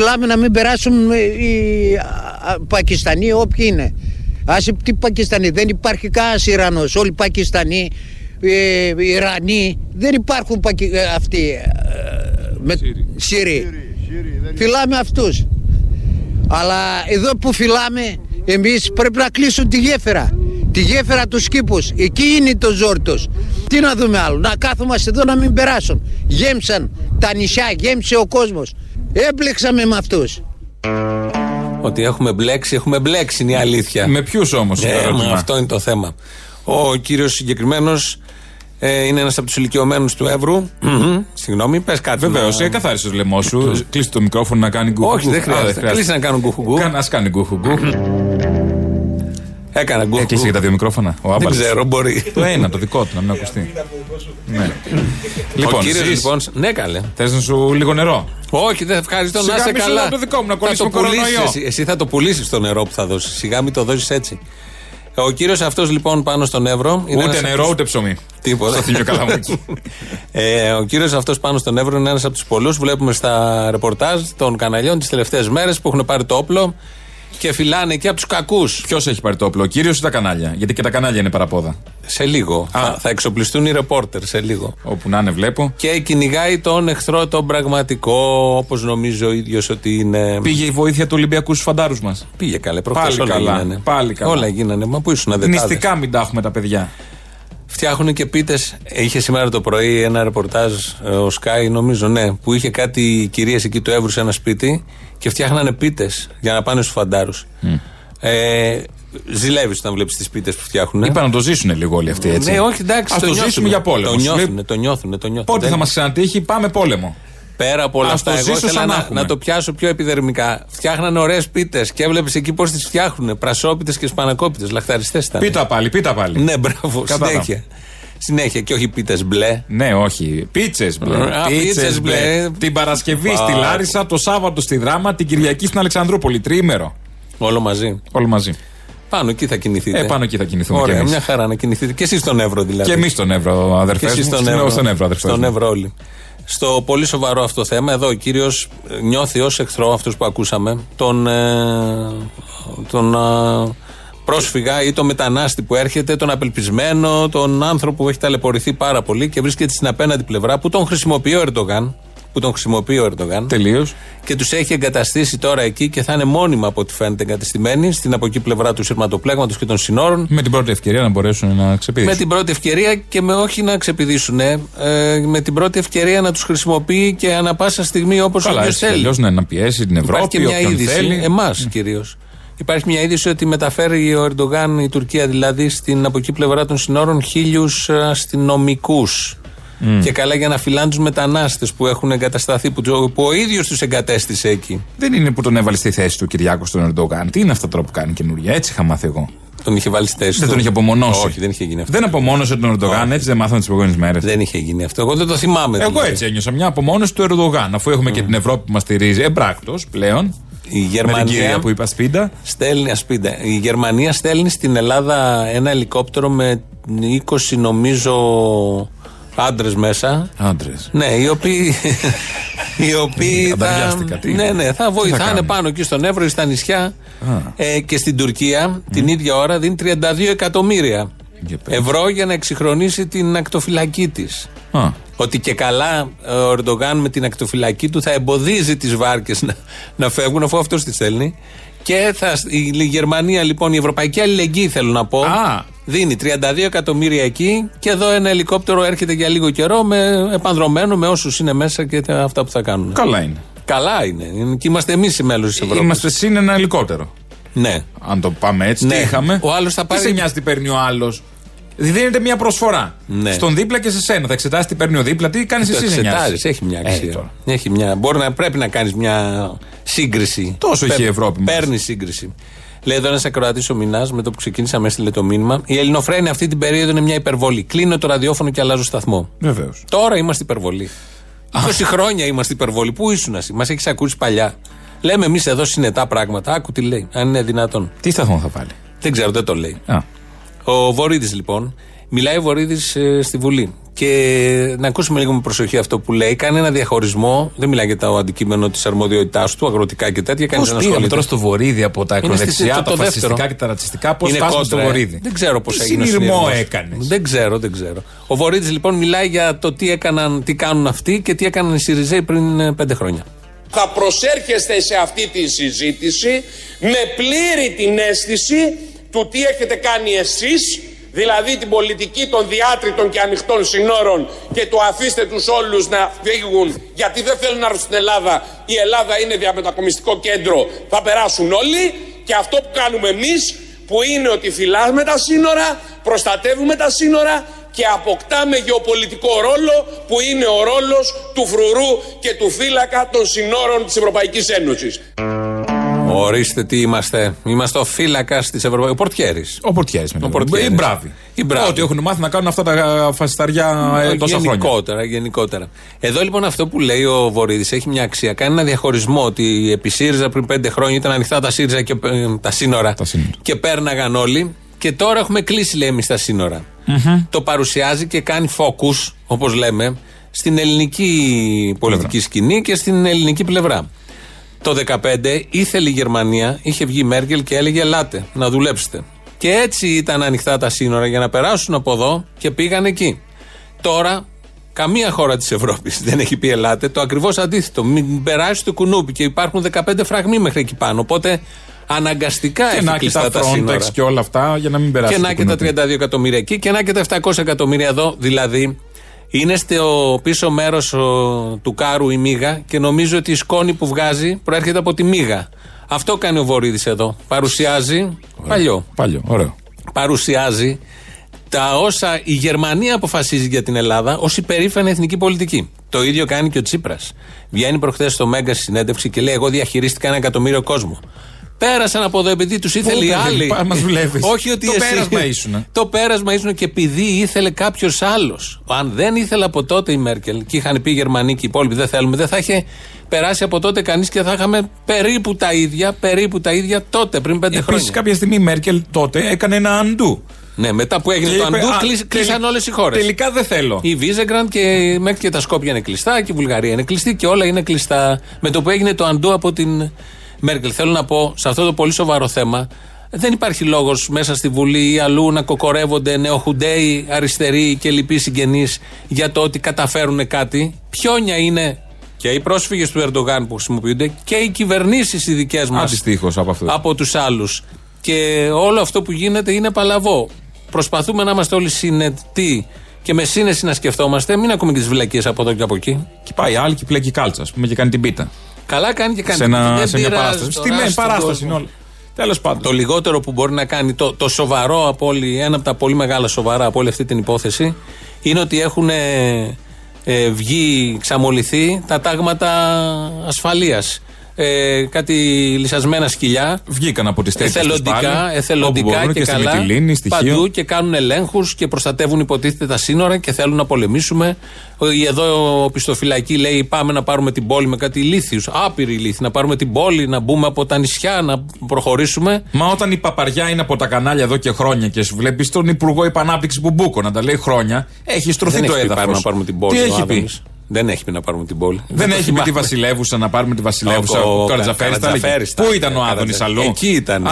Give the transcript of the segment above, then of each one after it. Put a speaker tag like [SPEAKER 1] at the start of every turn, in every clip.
[SPEAKER 1] φυλάμε να μην περάσουν οι Πακιστανοί όποιοι είναι. Άσε τι Πακιστανοί, δεν υπάρχει κανένα Ιρανός. Όλοι οι Πακιστανοί, οι Ιρανοί, δεν υπάρχουν Πακι... Ε, αυτοί. Ε, με... Σύριοι. Φυλάμε αυτούς. Αλλά εδώ που φυλάμε, εμείς πρέπει να κλείσουν τη γέφυρα. Τη γέφυρα τους κήπους. Εκεί είναι το ζόρτος. Τι να δούμε άλλο. Να κάθομαστε εδώ να μην περάσουν. Γέμψαν τα νησιά, γέμψε ο κόσμος. Έμπλεξαμε με αυτούς.
[SPEAKER 2] Ότι έχουμε μπλέξει, έχουμε μπλέξει είναι η αλήθεια.
[SPEAKER 3] Με ποιους όμως,
[SPEAKER 2] ε, Αυτό είναι το θέμα. Ο κύριος συγκεκριμένος ε, είναι ένας από τους ηλικιωμένους του Εύρου. Συγγνώμη, πες κάτι.
[SPEAKER 3] Βεβαίως, να... ε, καθάρισε το λαιμό σου. Κλείσει το μικρόφωνο να κάνει γκουχουγκού.
[SPEAKER 2] Όχι, δεν χρειάζεται. Κλείσει να κάνουν γκουχουγκού.
[SPEAKER 3] Α κάνει γκουχουγκού.
[SPEAKER 2] Έκανα γκουχουγκού.
[SPEAKER 3] Έκλεισε και τα δύο μικρόφωνα.
[SPEAKER 2] Ο δεν ξέρω, μπορεί.
[SPEAKER 3] Το ένα, το δικό του, να μην ακουστεί. ναι.
[SPEAKER 2] Λοιπόν, κύριε λοιπόν. Ναι, καλέ.
[SPEAKER 3] Θες να σου λίγο νερό;
[SPEAKER 2] Όχι, δεν ευχαριστώ να είσαι καλά.
[SPEAKER 3] το δικό μου να κολλήσει
[SPEAKER 2] εσύ, εσύ θα το πουλήσεις το νερό που θα δώσεις. Σιγά μην το δώσεις έτσι. Ο κύριος αυτός λοιπόν πάνω στον Εύρο.
[SPEAKER 3] ούτε νερό, ούτε ψωμί.
[SPEAKER 2] Τίποτα.
[SPEAKER 3] Στο
[SPEAKER 2] ε, ο κύριος αυτός πάνω στον Εύρο είναι ένας από τους πολλούς. Βλέπουμε στα ρεπορτάζ των καναλιών τις τελευταίες μέρες που έχουν πάρει το όπλο και φυλάνε και από τους κακούς.
[SPEAKER 3] Ποιος έχει πάρει το όπλο, ο κύριος ή τα κανάλια; Γιατί και τα κανάλια είναι παραπόδα.
[SPEAKER 2] Σε λίγο. Θα, θα, εξοπλιστούν οι ρεπόρτερ σε λίγο.
[SPEAKER 3] Όπου να είναι, βλέπω.
[SPEAKER 2] Και κυνηγάει τον εχθρό τον πραγματικό, όπως νομίζω ο ίδιος ότι είναι.
[SPEAKER 3] Πήγε η βοήθεια του Ολυμπιακού στους φαντάρους μας.
[SPEAKER 2] Πήγε καλέ, προχθές όλα καλά. γίνανε.
[SPEAKER 3] Πάλι καλά.
[SPEAKER 2] Όλα γίνανε. Μα πού ήσουν αδετάδες.
[SPEAKER 3] Νηστικά μην τα έχουμε τα παιδιά.
[SPEAKER 2] Φτιάχνουν και πίτες. Είχε σήμερα το πρωί ένα ρεπορτάζ ε, ο Σκάι, νομίζω, ναι, που είχε κάτι κυρίες εκεί του Εύρου σε ένα σπίτι και φτιάχνανε πίτες για να πάνε στους φαντάρους. Mm. Ε, Ζηλεύεις όταν βλέπεις τις πίτες που φτιάχνουν.
[SPEAKER 3] Είπα να το ζήσουν λίγο όλοι αυτοί έτσι.
[SPEAKER 2] Ναι, όχι, εντάξει.
[SPEAKER 3] Α το, το ζήσουμε για πόλεμο.
[SPEAKER 2] Το νιώθουν, το νιώθουν. Το νιώθουν.
[SPEAKER 3] Πότε θα μας ξανατύχει, πάμε πόλεμο.
[SPEAKER 2] Πέρα από όλα αυτά, εγώ ήθελα να, να, το πιάσω πιο επιδερμικά. Φτιάχνανε ωραίες πίτες και έβλεπες εκεί πώς τις φτιάχνουν. Πρασόπιτες και σπανακόπιτες, λαχταριστές ήταν.
[SPEAKER 3] Πίτα πάλι, πίτα πάλι.
[SPEAKER 2] Ναι, μπράβο, συνέχεια. Συνέχεια και όχι πίτες μπλε.
[SPEAKER 3] Ναι, όχι. Πίτσες μπλε.
[SPEAKER 2] Πίτσες μπλε.
[SPEAKER 3] Την Παρασκευή στη Λάρισα, το Σάββατο στη Δράμα, την Κυριακή στην Αλεξανδρούπολη. Τρίμερο.
[SPEAKER 2] Όλο μαζί.
[SPEAKER 3] Όλο μαζί.
[SPEAKER 2] Πάνω εκεί θα κινηθείτε.
[SPEAKER 3] Ε, πάνω εκεί θα κινηθούμε.
[SPEAKER 2] Ωραία, μια χαρά να κινηθείτε. Και εσείς στον Εύρο δηλαδή.
[SPEAKER 3] Και εμείς στον Εύρο, αδερφές. Και εσείς
[SPEAKER 2] στον Εύρο,
[SPEAKER 3] στον Εύρο, αδερφές.
[SPEAKER 2] Στον Εύρο όλοι. Στο πολύ σοβαρό αυτό θέμα, εδώ ο κύριος νιώθει ως εχθρό, αυτούς που ακούσαμε, τον, ε, τον ε, πρόσφυγα ή τον μετανάστη που έρχεται, τον απελπισμένο, τον άνθρωπο που έχει ταλαιπωρηθεί πάρα πολύ και βρίσκεται στην απέναντι πλευρά που τον χρησιμοποιεί ο Ερντογάν. Που τον χρησιμοποιεί ο Ερντογάν.
[SPEAKER 3] Τελείως.
[SPEAKER 2] Και τους έχει εγκαταστήσει τώρα εκεί και θα είναι μόνιμα από ό,τι φαίνεται εγκαταστημένοι στην από εκεί πλευρά του σειρματοπλέγματος και των συνόρων.
[SPEAKER 3] Με την πρώτη ευκαιρία να μπορέσουν να ξεπηδήσουν.
[SPEAKER 2] Με την πρώτη ευκαιρία και με όχι να ξεπηδήσουν. Ε, με την πρώτη ευκαιρία να τους χρησιμοποιεί και ανα πάσα στιγμή όπως ο θέλει.
[SPEAKER 3] ναι, να πιέσει την Ευρώπη.
[SPEAKER 2] Υπάρχει και μια είδηση, εμάς mm. κυρίως. Υπάρχει μια είδηση ότι μεταφέρει ο Ερντογάν, η Τουρκία δηλαδή, στην από εκεί πλευρά των συνόρων χίλιους αστυνομικούς. Mm. Και καλά για να φυλάνε του μετανάστες που έχουν εγκατασταθεί, που, που ο ίδιος τους εγκατέστησε εκεί.
[SPEAKER 3] Δεν είναι που τον έβαλε στη θέση του Κυριάκος στον Ερντογάν. Τι είναι αυτό τώρα που κάνει καινούργια, έτσι είχα μάθει εγώ.
[SPEAKER 2] Τον είχε βάλει στη θέση
[SPEAKER 3] Δεν τον είχε απομονώσει.
[SPEAKER 2] Όχι, δεν είχε γίνει αυτό.
[SPEAKER 3] Δεν απομόνωσε τον Ερντογάν, έτσι δεν μάθαμε τις προηγούμενες μέρες.
[SPEAKER 2] Δεν είχε γίνει αυτό. Εγώ δεν το θυμάμαι.
[SPEAKER 3] Εγώ δηλαδή. έτσι ένιωσα. Μια απομόνωση του Ερντογάν. Αφού έχουμε mm. και την Ευρώπη που μας στηρίζει εμπράκτος πλέον.
[SPEAKER 2] Η Γερμανία.
[SPEAKER 3] που είπα σπίτα.
[SPEAKER 2] Στέλνει, ασπίτα. Η Γερμανία στέλνει στην Ελλάδα ένα ελικόπτερο με 20 νομίζω άντρες μέσα.
[SPEAKER 3] Άντρες.
[SPEAKER 2] Ναι, οι οποίοι. οι οποίοι θα, ναι, ναι, θα βοηθάνε πάνω εκεί στον Εύρο ή στα νησιά. Ε, και στην Τουρκία την ίδια ώρα δίνει 32 εκατομμύρια ευρώ για να εξυγχρονίσει την ακτοφυλακή της. Ότι και καλά ο Ερντογάν με την ακτοφυλακή του θα εμποδίζει τις βάρκες να, να φεύγουν αφού αυτός τις στέλνει. Και θα, η Γερμανία λοιπόν, η Ευρωπαϊκή Αλληλεγγύη θέλω να πω. Δίνει 32 εκατομμύρια εκεί και εδώ ένα ελικόπτερο έρχεται για λίγο καιρό με επανδρομένο με όσους είναι μέσα και αυτά που θα κάνουν.
[SPEAKER 3] Καλά είναι.
[SPEAKER 2] Καλά είναι. Και είμαστε εμείς οι μέλος της Ευρώπης.
[SPEAKER 3] Είμαστε συν ένα ελικόπτερο.
[SPEAKER 2] Ναι.
[SPEAKER 3] Αν το πάμε έτσι, ναι. τι είχαμε;
[SPEAKER 2] Ο άλλος θα πάρει.
[SPEAKER 3] Τι σε νοιάζει τι παίρνει ο άλλος; Δίνεται μια προσφορά. Ναι. Στον δίπλα και σε σένα. Θα εξετάσεις τι παίρνει ο δίπλα, τι κάνεις εσύ.
[SPEAKER 2] Εξετάζεις, έχει μια ε, αξία. έχει μια, μπορεί να πρέπει να κάνεις μια σύγκριση.
[SPEAKER 3] Τόσο έχει η Ευρώπη.
[SPEAKER 2] Παίρνεις σύγκριση. Λέει εδώ ένα ακροατή ο Μινάς με το που ξεκίνησαμε, έστειλε το μήνυμα. Η Ελληνοφρένη αυτή την περίοδο είναι μια υπερβολή. Κλείνω το ραδιόφωνο και αλλάζω σταθμό.
[SPEAKER 3] Βεβαίως.
[SPEAKER 2] Τώρα είμαστε υπερβολή. 20 χρόνια είμαστε υπερβολή. Πού ήσουν εσύ, μας έχεις ακούσει παλιά. Λέμε εμείς εδώ συνετά πράγματα. Άκου τι λέει, αν είναι δυνατόν.
[SPEAKER 3] Τι σταθμό θα βάλει;
[SPEAKER 2] Δεν ξέρω, δεν το λέει. Ο Βορύδης λοιπόν. Μιλάει ο Βορύδης ε, στη Βουλή Και να ακούσουμε λίγο με προσοχή αυτό που λέει. Κάνει ένα διαχωρισμό. Δεν μιλάει για το αντικείμενο της αρμοδιότητάς του, αγροτικά και τέτοια.
[SPEAKER 3] Πώς πήγαμε τώρα στο βορίδι από τα ακροδεξιά, τα φασιστικά και τα ρατσιστικά. Πώς φτάσαμε στο βορίδι.
[SPEAKER 2] Δεν ξέρω πώς έγινε.
[SPEAKER 3] Τι συνειρμός έκανες;
[SPEAKER 2] Δεν ξέρω, δεν ξέρω. Ο Βορύδης λοιπόν μιλάει για το τι, έκαναν, τι κάνουν αυτοί και τι έκαναν οι Σιριζέοι πριν ε, πέντε χρόνια.
[SPEAKER 4] Θα προσέρχεστε σε αυτή τη συζήτηση με πλήρη την αίσθηση του τι έχετε κάνει εσείς δηλαδή την πολιτική των διάτριτων και ανοιχτών συνόρων και του αφήστε τους όλους να φύγουν γιατί δεν θέλουν να έρθουν στην Ελλάδα η Ελλάδα είναι διαμετακομιστικό κέντρο θα περάσουν όλοι και αυτό που κάνουμε εμείς που είναι ότι φυλάμε τα σύνορα προστατεύουμε τα σύνορα και αποκτάμε γεωπολιτικό ρόλο που είναι ο ρόλος του φρουρού και του φύλακα των συνόρων της Ευρωπαϊκής Ένωσης.
[SPEAKER 2] Ορίστε τι είμαστε. Είμαστε ο φύλακας της Ευρωπαϊκή. Ο Πορτιέρης.
[SPEAKER 3] Ο Πορτιέρης. Ο Πορτιέρης. Οι μπράβοι. Οι μπράβοι. Ό,τι έχουν μάθει να κάνουν αυτά τα φασισταριά ε, τόσα
[SPEAKER 2] γενικότερα, χρόνια. Γενικότερα. Εδώ λοιπόν αυτό που λέει ο Βορύδης έχει μια αξία. Κάνει ένα διαχωρισμό ότι επί ΣΥΡΙΖΑ πριν πέντε χρόνια ήταν ανοιχτά τα ΣΥΡΙΖΑ και ε, τα σύνορα, τα σύνορα. και πέρναγαν όλοι. Και τώρα έχουμε κλείσει, λέει, εμείς τα σύνορα. Mm-hmm. Το παρουσιάζει και κάνει focus, όπως λέμε, στην ελληνική πολιτική πλευρά. σκηνή και στην ελληνική πλευρά. Το 2015 ήθελε η Γερμανία, είχε βγει η Μέρκελ και έλεγε Ελάτε να δουλέψετε. Και έτσι ήταν ανοιχτά τα σύνορα για να περάσουν από εδώ και πήγαν εκεί. Τώρα καμία χώρα της Ευρώπης δεν έχει πει Ελάτε. Το ακριβώς αντίθετο. Μην περάσει το κουνούπι και υπάρχουν 15 φραγμοί μέχρι εκεί πάνω. Οπότε αναγκαστικά
[SPEAKER 3] και έχει κλειστά τα σύνορα. Και όλα αυτά για να μην περάσει.
[SPEAKER 2] Και να και τα 32 εκατομμύρια εκεί και να και τα 700 εκατομμύρια εδώ. Δηλαδή είναι στο πίσω μέρος του κάρου η μίγα και νομίζω ότι η σκόνη που βγάζει προέρχεται από τη μίγα. Αυτό κάνει ο Βορύδης εδώ. Παρουσιάζει. Παλιό.
[SPEAKER 3] Παλιό, ωραίο.
[SPEAKER 2] Παρουσιάζει τα όσα η Γερμανία αποφασίζει για την Ελλάδα ως υπερήφανη εθνική πολιτική. Το ίδιο κάνει και ο Τσίπρας. Βγαίνει προχθές στο Μέγκα στη συνέντευξη και λέει: Εγώ διαχειρίστηκα ένα εκατομμύριο κόσμο. Πέρασαν από εδώ επειδή τους ήθελε οι άλλοι.
[SPEAKER 3] Μας δουλεύει.
[SPEAKER 2] Όχι ότι
[SPEAKER 3] το
[SPEAKER 2] εσύ.
[SPEAKER 3] πέρασμα ήσουν.
[SPEAKER 2] Το πέρασμα ήσουν και επειδή ήθελε κάποιος άλλος. Αν δεν ήθελε από τότε η Μέρκελ και είχαν πει οι Γερμανοί και οι υπόλοιποι δεν θέλουμε, δεν θα είχε περάσει από τότε κανείς και θα είχαμε περίπου τα ίδια, περίπου τα ίδια τότε πριν πέντε χρόνια.
[SPEAKER 3] Επίση κάποια στιγμή η Μέρκελ τότε έκανε ένα αντού.
[SPEAKER 2] Ναι, μετά που έγινε και το αντού, κλείσαν όλες οι χώρες.
[SPEAKER 3] Τελικά δεν θέλω.
[SPEAKER 2] Η Βίζεγκραντ και μέχρι και τα Σκόπια είναι κλειστά και η Βουλγαρία είναι κλειστή και όλα είναι κλειστά. Με το που έγινε το αντού από την Μέρκελ. Θέλω να πω σε αυτό το πολύ σοβαρό θέμα, δεν υπάρχει λόγος μέσα στη Βουλή ή αλλού να κοκορεύονται νεοχουντέοι, αριστεροί και λοιποί συγγενείς για το ότι καταφέρουν κάτι. Πιόνια είναι και οι πρόσφυγες του Ερντογάν που χρησιμοποιούνται και οι κυβερνήσεις οι δικές μας.
[SPEAKER 3] από αυτούς.
[SPEAKER 2] Από τους άλλους. Και όλο αυτό που γίνεται είναι παλαβό. Προσπαθούμε να είμαστε όλοι συνετοί και με σύνεση να σκεφτόμαστε. Μην ακούμε και τις βλακίες από εδώ και από εκεί.
[SPEAKER 3] Και πάει άλλη και πλέκει κάλτσα, ας πούμε, και κάνει την πίτα.
[SPEAKER 2] Καλά κάνει και κάνει.
[SPEAKER 3] Σε, ένα, σε μια παράσταση. Στη μέση παράσταση είναι όλα. Τέλος πάντων.
[SPEAKER 2] Το λιγότερο που μπορεί να κάνει, το, το σοβαρό από όλη, ένα από τα πολύ μεγάλα σοβαρά από όλη αυτή την υπόθεση, είναι ότι έχουν ε, ε, βγει, ξαμοληθεί τα τάγματα ασφαλείας ε, κάτι λυσασμένα σκυλιά.
[SPEAKER 3] Βγήκαν από τις θέσει
[SPEAKER 2] Εθελοντικά, εθελοντικά και, και καλά. παντού και κάνουν ελέγχους και προστατεύουν υποτίθεται τα σύνορα και θέλουν να πολεμήσουμε. Εδώ ο πιστοφυλακή λέει: Πάμε να πάρουμε την πόλη με κάτι ηλίθιου. Άπειροι ηλίθιοι. Να πάρουμε την πόλη, να μπούμε από τα νησιά, να προχωρήσουμε.
[SPEAKER 3] Μα όταν η παπαριά είναι από τα κανάλια εδώ και χρόνια και σου βλέπεις τον Υπουργό Επανάπτυξης που μπούκο να τα λέει χρόνια, έχει στρωθεί το έδαφος.
[SPEAKER 2] να πάρουμε την πόλη.
[SPEAKER 3] Τι έχει πει;
[SPEAKER 2] Δεν έχει πει να πάρουμε την πόλη.
[SPEAKER 3] Δεν έχει πει τη Βασιλεύουσα να πάρουμε τη Βασιλεύουσα. Ο Καρατζαφέρη. Πού ήταν ο Άδωνης αλλού.
[SPEAKER 2] Εκεί ήταν.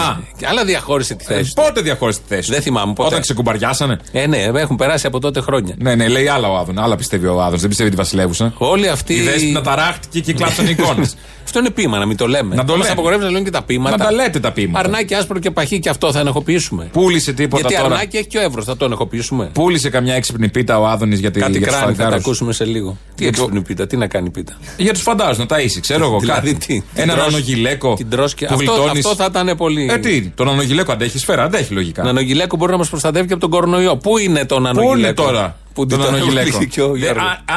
[SPEAKER 2] Αλλά διαχώρισε τη θέση.
[SPEAKER 3] Ε, πότε διαχώρισε τη θέση.
[SPEAKER 2] Δεν θυμάμαι πότε.
[SPEAKER 3] Όταν ξεκουμπαριάσανε;
[SPEAKER 2] Ε, ναι, έχουν περάσει από τότε χρόνια.
[SPEAKER 3] Ναι, ναι, λέει άλλα ο Άδων. Άλλα πιστεύει ο Άδων. Δεν πιστεύει τη Βασιλεύουσα.
[SPEAKER 2] Όλοι αυτοί.
[SPEAKER 3] Η δέσπινα ταράχτηκε και κλάψαν εικόνες.
[SPEAKER 2] Αυτό είναι πείμα, να μην το λέμε.
[SPEAKER 3] Να το λέμε.
[SPEAKER 2] απογορεύει να λένε και τα πείματα.
[SPEAKER 3] Να τα λέτε τα πείματα.
[SPEAKER 2] Αρνάκι άσπρο και παχύ και αυτό θα ενεχοποιήσουμε.
[SPEAKER 3] Πούλησε τίποτα
[SPEAKER 2] Γιατί
[SPEAKER 3] τώρα.
[SPEAKER 2] αρνάκι έχει και ο Εύρος, θα το ενεχοποιήσουμε.
[SPEAKER 3] Πούλησε καμιά έξυπνη πίτα ο Άδωνης για την
[SPEAKER 2] Κάτι κράνη θα τα ακούσουμε σε λίγο. Τι έξυπνη πίτα, τι να κάνει πίτα.
[SPEAKER 3] Για τους φαντάζου, να τα είσαι, ξέρω εγώ.
[SPEAKER 2] Δηλαδή τι.
[SPEAKER 3] Ένα νανογιλέκο.
[SPEAKER 2] Την αυτό, θα ήταν πολύ.
[SPEAKER 3] Ε, τι, το νανογιλέκο αντέχει σφαίρα, αντέχει λογικά.
[SPEAKER 2] Νανογιλέκο μπορεί να μας προστατεύει και από τον κορονοϊό. Πού είναι το νανογιλέκο.
[SPEAKER 3] Πού είναι τώρα;
[SPEAKER 2] Που τον ανογιλέκο.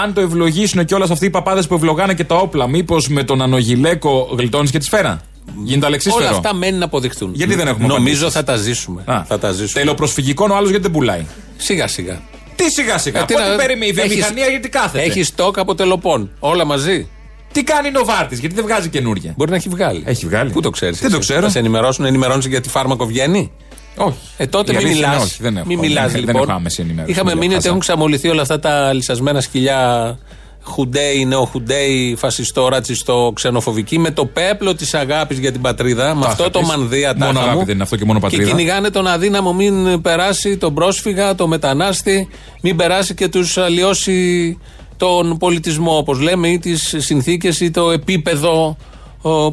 [SPEAKER 3] Αν το ευλογήσουν και όλε αυτοί οι παπάδες που ευλογάνε και τα όπλα, μήπως με τον ανογιλέκο γλιτώνεις και τη σφαίρα; Γίνεται αλεξίσφαιρο.
[SPEAKER 2] Όλα αυτά μένουν να αποδειχτούν.
[SPEAKER 3] Γιατί δεν έχουμε
[SPEAKER 2] Νομίζω θα τα ζήσουμε. Α, θα τα ζήσουμε.
[SPEAKER 3] Τελοπροσφυγικό ο άλλος γιατί δεν πουλάει;
[SPEAKER 2] Σιγά σιγά.
[SPEAKER 3] Τι σιγά σιγά. Ε, Πότε περιμένει η βιομηχανία γιατί κάθεται;
[SPEAKER 2] Έχεις στόκ από τελοπών. Όλα μαζί.
[SPEAKER 3] Τι κάνει ο Νοβάρτης, γιατί δεν βγάζει καινούργια;
[SPEAKER 2] Μπορεί να έχει βγάλει.
[SPEAKER 3] Έχει βγάλει.
[SPEAKER 2] Πού το ξέρεις.
[SPEAKER 3] Δεν το ξέρω.
[SPEAKER 2] Θα σε ενημερώσουν, ενημερώνεις γιατί φάρμακο βγαίνει;
[SPEAKER 3] Όχι.
[SPEAKER 2] Ε, τότε μην μιλάς. Μην μιλάς λοιπόν. Είχαμε μείνει ότι έχουν ξαμολυθεί όλα αυτά τα λυσασμένα σκυλιά Χουντέι, νεοχουντέι, φασιστό, ρατσιστό, ξενοφοβική, με το πέπλο της αγάπης για την πατρίδα, με αυτό το μανδύα
[SPEAKER 3] Μόνο αγάπη δεν είναι αυτό και μόνο πατρίδα.
[SPEAKER 2] Και κυνηγάνε τον αδύναμο, μην περάσει τον πρόσφυγα, τον μετανάστη, μην περάσει και τους αλλοιώσει τον πολιτισμό, όπως λέμε, ή τις συνθήκες ή το επίπεδο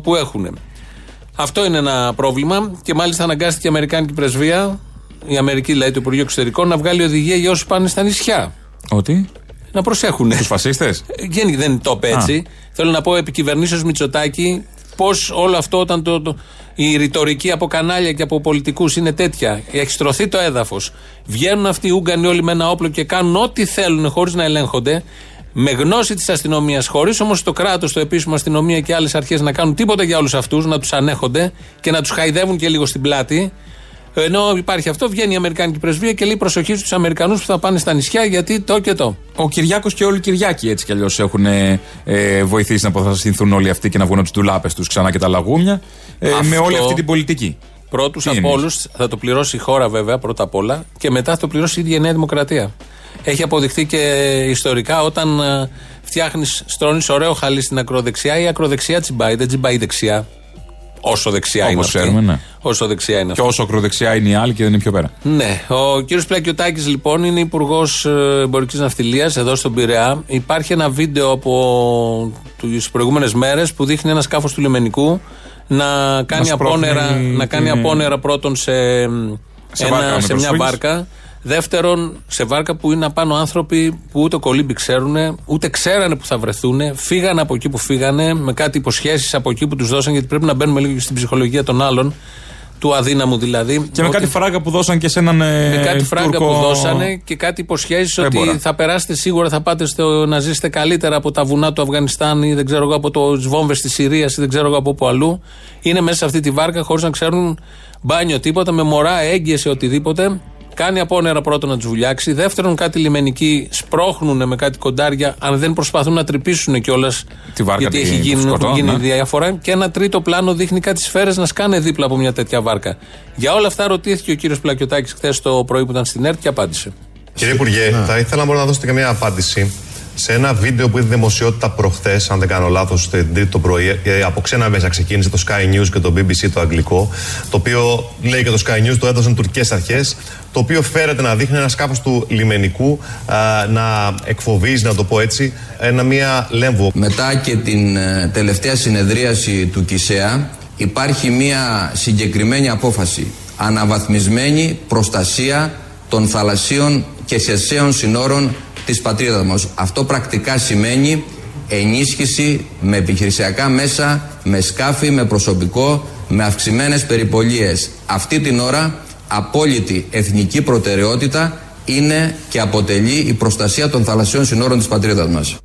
[SPEAKER 2] που έχουν. Αυτό είναι ένα πρόβλημα και μάλιστα αναγκάστηκε η Αμερικάνικη πρεσβεία, η Αμερική δηλαδή το Υπουργείο Εξωτερικών, να βγάλει οδηγία για όσου πάνε στα νησιά.
[SPEAKER 3] Ότι;
[SPEAKER 2] Να προσέχουν.
[SPEAKER 3] Τους φασίστες;
[SPEAKER 2] Δεν το είπε έτσι. Θέλω να πω επί κυβερνήσεω Μητσοτάκη πώς όλο αυτό όταν το, το, η ρητορική από κανάλια και από πολιτικούς είναι τέτοια. Έχει στρωθεί το έδαφος. Βγαίνουν αυτοί οι Ούγγανοι όλοι με ένα όπλο και κάνουν ό,τι θέλουν χωρίς να ελέγχονται με γνώση της αστυνομίας, χωρίς όμως το κράτος, το επίσημο αστυνομία και άλλες αρχές να κάνουν τίποτα για όλους αυτούς, να τους ανέχονται και να τους χαϊδεύουν και λίγο στην πλάτη. Ενώ υπάρχει αυτό, βγαίνει η Αμερικάνικη πρεσβεία και λέει προσοχή στους Αμερικανούς που θα πάνε στα νησιά γιατί το και το.
[SPEAKER 3] Ο Κυριάκος και όλοι οι Κυριάκοι έτσι κι αλλιώς έχουν ε, βοηθήσει να αποθαστηθούν όλοι αυτοί και να βγουν από τις ντουλάπες τους ξανά και τα λαγούμια ε, με όλη αυτή την πολιτική.
[SPEAKER 2] Πρώτους από όλους θα το πληρώσει η χώρα βέβαια πρώτα απ' όλα και μετά θα το πληρώσει η ίδια η Νέα Δημοκρατία. Έχει αποδειχθεί και ιστορικά όταν ε, φτιάχνεις, στρώνεις ωραίο χαλί στην ακροδεξιά, η ακροδεξιά τσιμπάει, δεν τσιμπάει δεξιά. Όσο δεξιά Όπως είναι αυτή. Ξέρουμε, ναι. Όσο δεξιά είναι
[SPEAKER 3] Και όσο ακροδεξιά είναι η άλλη και δεν είναι πιο πέρα.
[SPEAKER 2] Ναι. Ο κύριος Πλακιωτάκης λοιπόν είναι υπουργός ε, εμπορικής ναυτιλίας εδώ στον Πειραιά. Υπάρχει ένα βίντεο από τις προηγούμενες μέρες που δείχνει ένα σκάφος του λιμενικού να κάνει, απόνερα, να κάνει απόνερα πρώτον σε,
[SPEAKER 3] σε, ένα,
[SPEAKER 2] σε μια βάρκα Δεύτερον, σε βάρκα που είναι απάνω άνθρωποι που ούτε κολύμπι ξέρουν, ούτε ξέρανε που θα βρεθούν, φύγανε από εκεί που φύγανε, με κάτι υποσχέσεις από εκεί που τους δώσαν, γιατί πρέπει να μπαίνουμε λίγο στην ψυχολογία των άλλων, του αδύναμου δηλαδή.
[SPEAKER 3] Και με κάτι φράγκα που δώσαν και σε έναν. Ε,
[SPEAKER 2] με κάτι φράγκα που δώσανε και κάτι υποσχέσεις ότι θα περάσετε σίγουρα, θα πάτε στο, να ζήσετε καλύτερα από τα βουνά του Αφγανιστάν ή δεν ξέρω εγώ από το βόμβες της Συρίας ή δεν ξέρω εγώ από πού αλλού. Είναι μέσα σε αυτή τη βάρκα χωρίς να ξέρουν μπάνιο τίποτα, με μωρά, έγκυες οτιδήποτε Κάνει απόνερα πρώτον να τους βουλιάξει. Δεύτερον, κάτι λιμενικοί σπρώχνουν με κάτι κοντάρια, αν δεν προσπαθούν να τρυπήσουν κιόλας. Γιατί έχει γίνει, γίνει ναι. διαφορά. Και ένα τρίτο πλάνο δείχνει κάτι σφαίρες να σκάνε δίπλα από μια τέτοια βάρκα. Για όλα αυτά ρωτήθηκε ο κύριος Πλακιωτάκης χθες το πρωί που ήταν στην ΕΡΤ και απάντησε.
[SPEAKER 5] Κύριε Υπουργέ, ναι. θα ήθελα να δώσετε και μια απάντηση σε ένα βίντεο που είδε δημοσιότητα προχθές, αν δεν κάνω λάθος, την Τρίτη το πρωί, ε, από ξένα μέσα ξεκίνησε το Sky News και το BBC το αγγλικό, το οποίο λέει και το Sky News το έδωσαν τουρκικέ αρχές, το οποίο φέρεται να δείχνει ένα σκάφος του λιμενικού να εκφοβίζει, να το πω έτσι, ένα μία λέμβο.
[SPEAKER 6] Μετά και την ε, τελευταία συνεδρίαση του ΚΙΣΕΑ, υπάρχει μία συγκεκριμένη απόφαση. Αναβαθμισμένη προστασία των θαλασσίων και χερσαίων συνόρων της πατρίδας μας. Αυτό πρακτικά σημαίνει ενίσχυση με επιχειρησιακά μέσα, με σκάφη, με προσωπικό, με αυξημένες περιπολίες. Αυτή την ώρα απόλυτη εθνική προτεραιότητα είναι και αποτελεί η προστασία των θαλασσιών συνόρων της πατρίδας μας.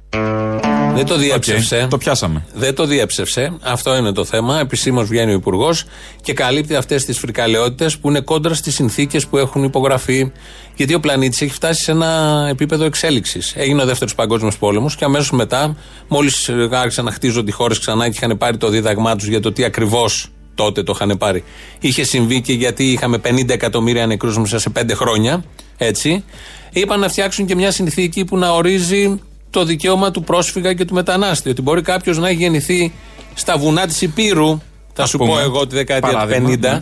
[SPEAKER 2] Δεν το διέψευσε.
[SPEAKER 3] το πιάσαμε.
[SPEAKER 2] Δεν το διέψευσε. Αυτό είναι το θέμα. Επισήμως βγαίνει ο Υπουργός και καλύπτει αυτές τις φρικαλαιότητες που είναι κόντρα στις συνθήκες που έχουν υπογραφεί. Γιατί ο πλανήτης έχει φτάσει σε ένα επίπεδο εξέλιξης. Έγινε ο δεύτερος παγκόσμιος πόλεμος και αμέσως μετά, μόλις άρχισαν να χτίζονται οι χώρες ξανά και είχαν πάρει το δίδαγμά τους για το τι ακριβώς τότε το είχαν πάρει. Είχε συμβεί και γιατί είχαμε 50 εκατομμύρια νεκρούς μέσα σε 5 χρόνια. Έτσι. Είπαν να φτιάξουν και μια συνθήκη που να ορίζει το δικαίωμα του πρόσφυγα και του μετανάστη. Ότι μπορεί κάποιος να έχει γεννηθεί στα βουνά της Υπήρου, θα σου πω εγώ τη δεκαετία του 50, ναι.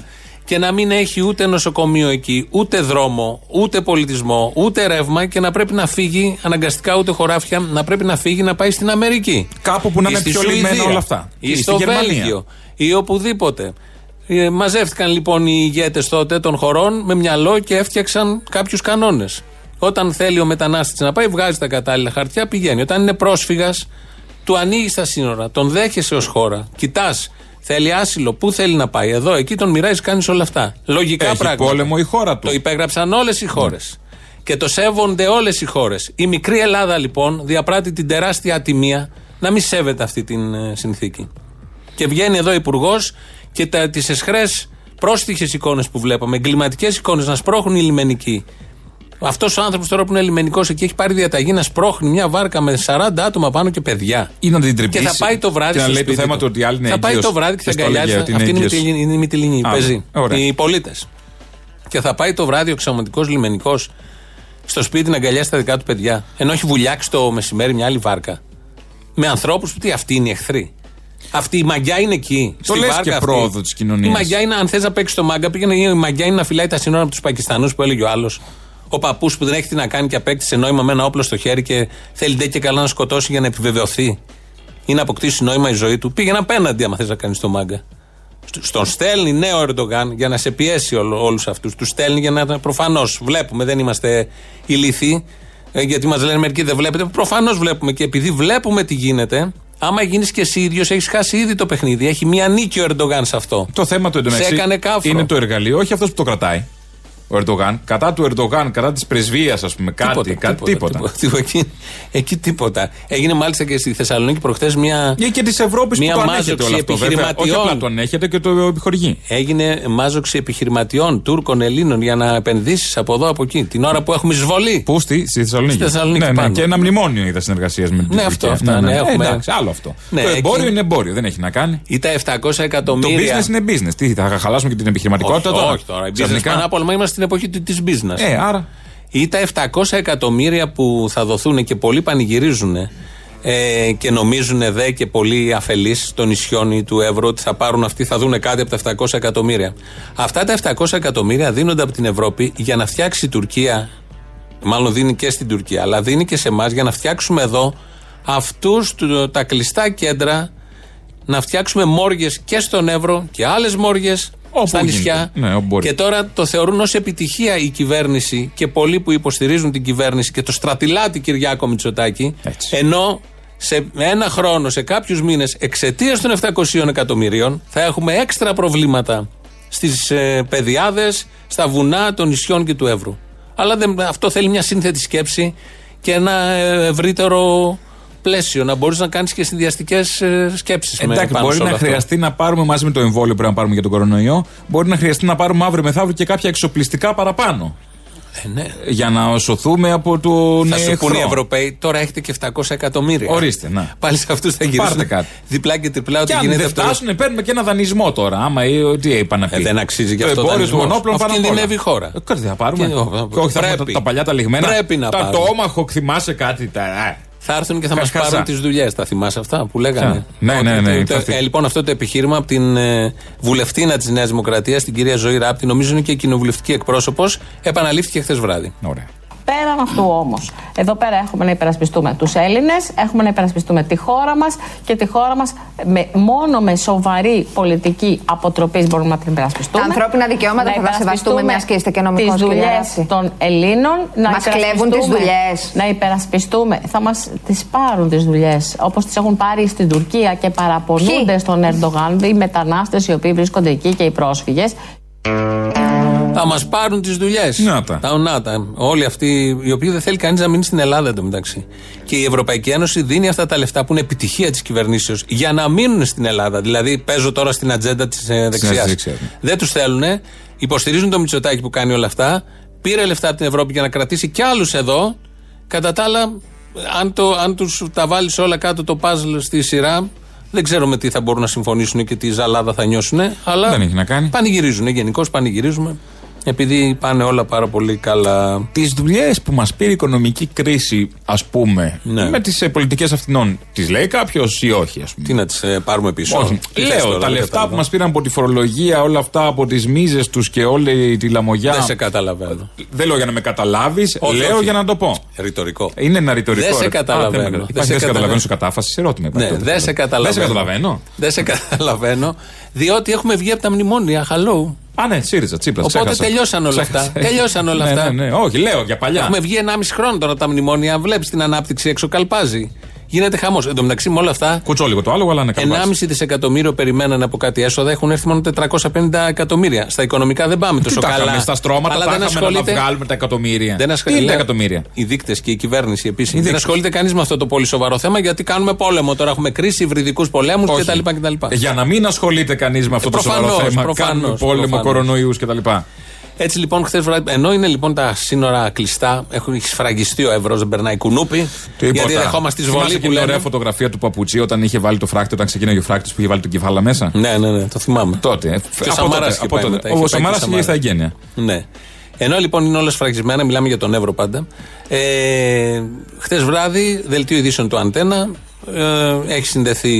[SPEAKER 2] και να μην έχει ούτε νοσοκομείο εκεί, ούτε δρόμο, ούτε πολιτισμό, ούτε ρεύμα και να πρέπει να φύγει αναγκαστικά ούτε χωράφια, να πρέπει να φύγει να πάει στην Αμερική.
[SPEAKER 3] Κάπου που να είναι πιο λυμμένα όλα αυτά.
[SPEAKER 2] Ή, στο Βέλγιο ή οπουδήποτε. Ε, μαζεύτηκαν λοιπόν οι ηγέτες τότε των χωρών με μυαλό και έφτιαξαν κάποιους κανόνες. Όταν θέλει ο μετανάστης να πάει, βγάζει τα κατάλληλα χαρτιά, πηγαίνει. Όταν είναι πρόσφυγας, του ανοίγει τα σύνορα, τον δέχεσαι ως χώρα. Κοιτάς, θέλει άσυλο, πού θέλει να πάει, εδώ, εκεί τον μοιράζεις, κάνεις όλα αυτά. Λογικά
[SPEAKER 3] Έχει
[SPEAKER 2] πράγματα.
[SPEAKER 3] πόλεμο η χώρα του.
[SPEAKER 2] Το υπέγραψαν όλες οι χώρες. Και το σέβονται όλες οι χώρες. Η μικρή Ελλάδα λοιπόν διαπράττει την τεράστια ατιμία να μην σέβεται αυτή την ε, συνθήκη. Και βγαίνει εδώ ο Υπουργός και τις εσχρές πρόστιχες εικόνες που βλέπαμε, εγκληματικές εικόνες να σπρώχνουν οι λιμενικοί, αυτός ο άνθρωπος τώρα που είναι λιμενικός εκεί έχει πάρει διαταγή να σπρώχνει μια βάρκα με 40 άτομα πάνω και παιδιά.
[SPEAKER 3] Ή να την τρυπήσει.
[SPEAKER 2] Και θα πάει το βράδυ.
[SPEAKER 3] Και να λέει το θέμα του ότι άλλοι είναι
[SPEAKER 2] Θα πάει το βράδυ και θα αγκαλιάσει. Αυτή είναι η Μυτιλινή. Παίζει. Οι πολίτες. Και θα πάει το βράδυ ο εξωματικός λιμενικός στο σπίτι να αγκαλιάσει τα δικά του παιδιά. Ενώ έχει βουλιάξει το μεσημέρι μια άλλη βάρκα. Με ανθρώπους που τι αυτοί είναι οι εχθροί. Αυτή η μαγιά είναι εκεί.
[SPEAKER 3] Το λες και πρόοδο της κοινωνίας.
[SPEAKER 2] Η μαγιά είναι, αν θες να παίξεις το μάγκα, πήγαινε η μαγιά είναι να φυλάει τα σύνορα από τους Πακιστανούς που έλεγε ο άλλος. Ο παππούς που δεν έχει τι να κάνει και απέκτησε νόημα με ένα όπλο στο χέρι και θέλει ντε και καλά να σκοτώσει για να επιβεβαιωθεί ή να αποκτήσει νόημα η ζωή του. Πήγαινε απέναντι, άμα θες να κάνεις το μάγκα. Στον στέλνει νέο Ερντογάν για να σε πιέσει όλους αυτούς. Τους στέλνει για να. Προφανώς βλέπουμε, δεν είμαστε ηλίθιοι. Ε, γιατί μας λένε μερικοί δεν βλέπετε. Προφανώς βλέπουμε και επειδή βλέπουμε τι γίνεται, άμα γίνεις και εσύ ίδιος, έχεις χάσει ήδη το παιχνίδι. Έχει μία νίκη ο Ερντογάν σε αυτό.
[SPEAKER 3] Το θέμα του εντωμεταξύ είναι το εργαλείο, όχι αυτός που το κρατάει ο Ερντογάν, κατά του Ερντογάν, κατά της πρεσβείας, ας πούμε, κάτι, τίποτα, κάτι, τίποτα. τίποτα.
[SPEAKER 2] τίποτα. Εκεί, εκεί, τίποτα. Έγινε μάλιστα και στη Θεσσαλονίκη προχθές μια.
[SPEAKER 3] Ή και της Ευρώπης που το ανέχεται όλο αυτό. Βέβαια, όχι απλά το ανέχεται και το επιχορηγεί.
[SPEAKER 2] Έγινε μάζοξη επιχειρηματιών, Τούρκων, Ελλήνων για να επενδύσεις από εδώ, από εκεί. Την ώρα που έχουμε εισβολή.
[SPEAKER 3] Πού στη, στη Θεσσαλονίκη.
[SPEAKER 2] Στη Θεσσαλονίκη
[SPEAKER 3] ναι, ναι, και ένα μνημόνιο είδα συνεργασίας με την
[SPEAKER 2] Ναι, αυτό. Αυτά, ναι, ναι,
[SPEAKER 3] έχουμε... εντάξει, άλλο αυτό. Ναι, το εμπόριο είναι εμπόριο, δεν έχει να κάνει.
[SPEAKER 2] Ή τα 700 εκατομμύρια.
[SPEAKER 3] Το business είναι business. Τι θα χαλάσουμε και την επιχειρηματικότητα τώρα;
[SPEAKER 2] Όχι τώρα. Business είμαστε στην εποχή τη business.
[SPEAKER 3] Ε, άρα.
[SPEAKER 2] Ή τα 700 εκατομμύρια που θα δοθούν και πολλοί πανηγυρίζουν ε, και νομίζουν δε και πολλοί αφελείς των νησιών ή του ευρώ ότι θα πάρουν αυτοί, θα δουν κάτι από τα 700 εκατομμύρια. Αυτά τα 700 εκατομμύρια δίνονται από την Ευρώπη για να φτιάξει η Τουρκία. Μάλλον δίνει και στην Τουρκία, αλλά δίνει και σε εμάς για να φτιάξουμε εδώ αυτούς τα κλειστά κέντρα, να φτιάξουμε μόργες και στον Εύρο και άλλες μόργες Όπου στα νησιά.
[SPEAKER 3] Ναι,
[SPEAKER 2] και τώρα το θεωρούν ως επιτυχία η κυβέρνηση και πολλοί που υποστηρίζουν την κυβέρνηση και το στρατιλάτη Κυριάκο Μητσοτάκη. Ενώ σε ένα χρόνο, σε κάποιους μήνες, εξαιτίας των 700 εκατομμυρίων, θα έχουμε έξτρα προβλήματα στις ε, παιδιάδε, στα βουνά των νησιών και του Εύρου. Αλλά δεν, αυτό θέλει μια σύνθετη σκέψη και ένα ε, ευρύτερο πλαίσιο, να μπορείς να κάνεις και συνδυαστικές ε, σκέψεις.
[SPEAKER 3] Εντάξει, μπορεί να χρειαστεί να πάρουμε μαζί με το εμβόλιο που πρέπει να πάρουμε για τον κορονοϊό, μπορεί να χρειαστεί να πάρουμε αύριο μεθαύριο και κάποια εξοπλιστικά παραπάνω.
[SPEAKER 2] Ε, ναι.
[SPEAKER 3] Για να σωθούμε από το
[SPEAKER 2] Θα σου πούνε οι Ευρωπαίοι, τώρα έχετε και 700 εκατομμύρια.
[SPEAKER 3] Ορίστε, να.
[SPEAKER 2] Πάλι σε αυτούς θα γυρίσουν.
[SPEAKER 3] κάτι.
[SPEAKER 2] Διπλά και τριπλά
[SPEAKER 3] ότι γίνεται. Αν δεν φτάσουν, παίρνουμε και ένα δανεισμό τώρα. Άμα ή τι είπα να πει.
[SPEAKER 2] Ε, δεν αξίζει για αυτό. Το εμπόριο του
[SPEAKER 3] μονόπλων
[SPEAKER 2] Αυτό κινδυνεύει η χώρα.
[SPEAKER 3] Ε, κάτι θα πάρουμε. Και, και όχι πρέπει. τα, παλιά τα λιγμένα.
[SPEAKER 2] Πρέπει να
[SPEAKER 3] τα, Το όμαχο, θυμάσαι κάτι. Τα, ε
[SPEAKER 2] θα έρθουν και θα μας πάρουν τις δουλειές. Τα θυμάσαι αυτά που λέγανε;
[SPEAKER 3] Ναι, ναι, ναι.
[SPEAKER 2] Ε, λοιπόν, αυτό το επιχείρημα από την ε, βουλευτήνα της Νέας Δημοκρατίας, την κυρία Ζωή Ράπτη, νομίζω είναι και κοινοβουλευτική εκπρόσωπος, επαναλήφθηκε χθες βράδυ.
[SPEAKER 3] Ωραία.
[SPEAKER 7] Πέραν αυτού όμως, εδώ πέρα έχουμε να υπερασπιστούμε τους Έλληνες, έχουμε να υπερασπιστούμε τη χώρα μας και τη χώρα μας μόνο με σοβαρή πολιτική αποτροπής μπορούμε να την υπερασπιστούμε.
[SPEAKER 8] Τα ανθρώπινα δικαιώματα θα τα σεβαστούμε μιας και είστε και νομικός
[SPEAKER 7] Τις δουλειές των Ελλήνων.
[SPEAKER 8] Μας κλέβουν τις δουλειές.
[SPEAKER 7] Να υπερασπιστούμε. Θα μας τις πάρουν τις δουλειές όπως τις έχουν πάρει στην Τουρκία και παραπονούνται στον Ερντογάν οι μετανάστες οι οποίοι βρίσκονται εκεί και οι πρόσφυγες.
[SPEAKER 2] Θα μας πάρουν τις δουλειές.
[SPEAKER 3] Να τα.
[SPEAKER 2] τα Όλοι αυτοί οι οποίοι δεν θέλει κανείς να μείνει στην Ελλάδα εντωμεταξύ. Και η Ευρωπαϊκή Ένωση δίνει αυτά τα λεφτά που είναι επιτυχία της κυβερνήσεως για να μείνουν στην Ελλάδα. Δηλαδή, παίζω τώρα στην ατζέντα της ε, δεξιάς. Ναι. Δεν τους θέλουν. Υποστηρίζουν το Μητσοτάκι που κάνει όλα αυτά. Πήρε λεφτά από την Ευρώπη για να κρατήσει κι άλλους εδώ. Κατά τα άλλα, αν, το, αν τους τα βάλεις όλα κάτω το παζλ στη σειρά, δεν ξέρουμε τι θα μπορούν να συμφωνήσουν και τι ζαλάδα θα νιώσουν. Αλλά
[SPEAKER 3] δεν έχει να κάνει.
[SPEAKER 2] Πανηγυρίζουν. Γενικώς πανηγυρίζουμε. Επειδή πάνε όλα πάρα πολύ καλά.
[SPEAKER 3] Τις δουλειές που μας πήρε η οικονομική κρίση, ας πούμε, ναι. με τις ε, πολιτικές αυτινών, τις λέει κάποιος ή όχι, ας πούμε;
[SPEAKER 2] Τι να τις ε, πάρουμε πίσω;
[SPEAKER 3] Όχι. Λέω, τα λεφτά που μας πήραν από τη φορολογία, όλα αυτά από τις μίζες τους και όλη τη λαμογιά.
[SPEAKER 2] Δεν σε καταλαβαίνω.
[SPEAKER 3] Δεν λέω για να με καταλάβεις, λέω όχι. για να το πω.
[SPEAKER 2] Ρητορικό.
[SPEAKER 3] Είναι ένα ρητορικό.
[SPEAKER 2] Δεν σε καταλαβαίνω.
[SPEAKER 3] Δεν σε καταλαβαίνω σε κατάφαση, ερώτημα.
[SPEAKER 2] Ναι, δεν σε καταλαβαίνω. Δεν σε καταλαβαίνω. Διότι έχουμε βγει από τα μνημόνια. Χαλό.
[SPEAKER 3] Α, ναι, ΣΥΡΙΖΑ, Τσίπρας.
[SPEAKER 2] Οπότε ξέχασα. τελειώσαν όλα αυτά. τελειώσαν όλα
[SPEAKER 3] ναι,
[SPEAKER 2] αυτά.
[SPEAKER 3] Ναι, ναι, όχι, λέω για παλιά.
[SPEAKER 2] Έχουμε βγει 1,5 χρόνο τώρα τα μνημόνια. Βλέπεις την ανάπτυξη έξω καλπάζει. Γίνεται χαμός. Εν τω μεταξύ με όλα αυτά.
[SPEAKER 3] Κουτσόλιγο το άλλο, αλλά είναι
[SPEAKER 2] 1,5 δισεκατομμύριο περιμέναν από κάτι έσοδα, έχουν έρθει μόνο 450 εκατομμύρια. Στα οικονομικά δεν πάμε τόσο
[SPEAKER 3] Τι
[SPEAKER 2] καλά.
[SPEAKER 3] στα στρώματα αλλά δεν ασχολείται... να βγάλουμε τα εκατομμύρια. Δεν ασχολείται. Τι είναι τα εκατομμύρια;
[SPEAKER 2] Οι δείκτες και η κυβέρνηση επίσης. Δεν ασχολείται κανείς με αυτό το πολύ σοβαρό θέμα γιατί κάνουμε πόλεμο. Τώρα έχουμε κρίση, υβριδικούς πολέμους κτλ.
[SPEAKER 3] Για να μην ασχολείται κανείς με αυτό το σοβαρό θέμα. Κάνουμε πόλεμο, κορονοϊούς κτλ.
[SPEAKER 2] Έτσι λοιπόν, χθες βράδυ, ενώ είναι λοιπόν τα σύνορα κλειστά, έχουν σφραγιστεί ο Εύρος, δεν περνάει κουνούπι.
[SPEAKER 3] Τίποτα.
[SPEAKER 2] Γιατί δεχόμαστε εισβολή
[SPEAKER 3] Θυμάσαι
[SPEAKER 2] που
[SPEAKER 3] και την
[SPEAKER 2] λένε.
[SPEAKER 3] ωραία φωτογραφία του Παπουτσί όταν είχε βάλει το φράκτη, όταν ξεκίνησε ο φράκτη που είχε βάλει το κεφάλα μέσα;
[SPEAKER 2] Ναι, ναι, ναι, το θυμάμαι.
[SPEAKER 3] Τότε. ε,
[SPEAKER 2] Και ο
[SPEAKER 3] από
[SPEAKER 2] Σαμάρας
[SPEAKER 3] τότε,
[SPEAKER 2] είχε
[SPEAKER 3] από
[SPEAKER 2] πάει
[SPEAKER 3] τότε.
[SPEAKER 2] μετά, είχε
[SPEAKER 3] Ο
[SPEAKER 2] πάει
[SPEAKER 3] Σαμάρα
[SPEAKER 2] και ο
[SPEAKER 3] είχε στα
[SPEAKER 2] Σαμάρας.
[SPEAKER 3] εγγένεια.
[SPEAKER 2] Ναι. Ενώ λοιπόν είναι όλα σφραγισμένα, μιλάμε για τον Εύρο πάντα. Ε, Χθες βράδυ, δελτίο ειδήσεων του Αντένα, ε, έχει συνδεθεί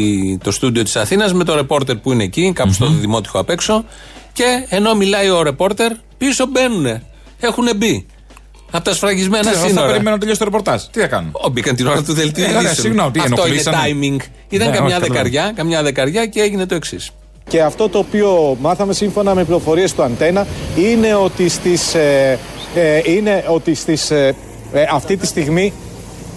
[SPEAKER 2] το στούντιο της Αθήνας με το ρεπόρτερ που είναι εκεί, κάπου στο δημότυχο απ' έξω. Και ενώ μιλάει ο ρεπόρτερ, πίσω μπαίνουν. Έχουν μπει. Από τα σφραγισμένα
[SPEAKER 3] Τι, Θα
[SPEAKER 2] σύνορα.
[SPEAKER 3] περιμένω να τελειώσει το ρεπορτάζ. Τι θα κάνουν;
[SPEAKER 2] Ω, μπήκαν την ώρα του δελτίου
[SPEAKER 3] Ε,
[SPEAKER 2] ειδήσεων.
[SPEAKER 3] ωραία, συγγνώμη, τι
[SPEAKER 2] Αυτό είναι
[SPEAKER 3] ενοχλήσανε.
[SPEAKER 2] timing. Ήταν
[SPEAKER 3] Ναι,
[SPEAKER 2] καμιά
[SPEAKER 3] όχι,
[SPEAKER 2] δεκαριά, καμιά δεκαριά και έγινε το εξής.
[SPEAKER 9] Και αυτό το οποίο μάθαμε σύμφωνα με πληροφορίες του Αντένα είναι ότι, στις, ε, ε, είναι ότι στις, ε, ε, αυτή τη στιγμή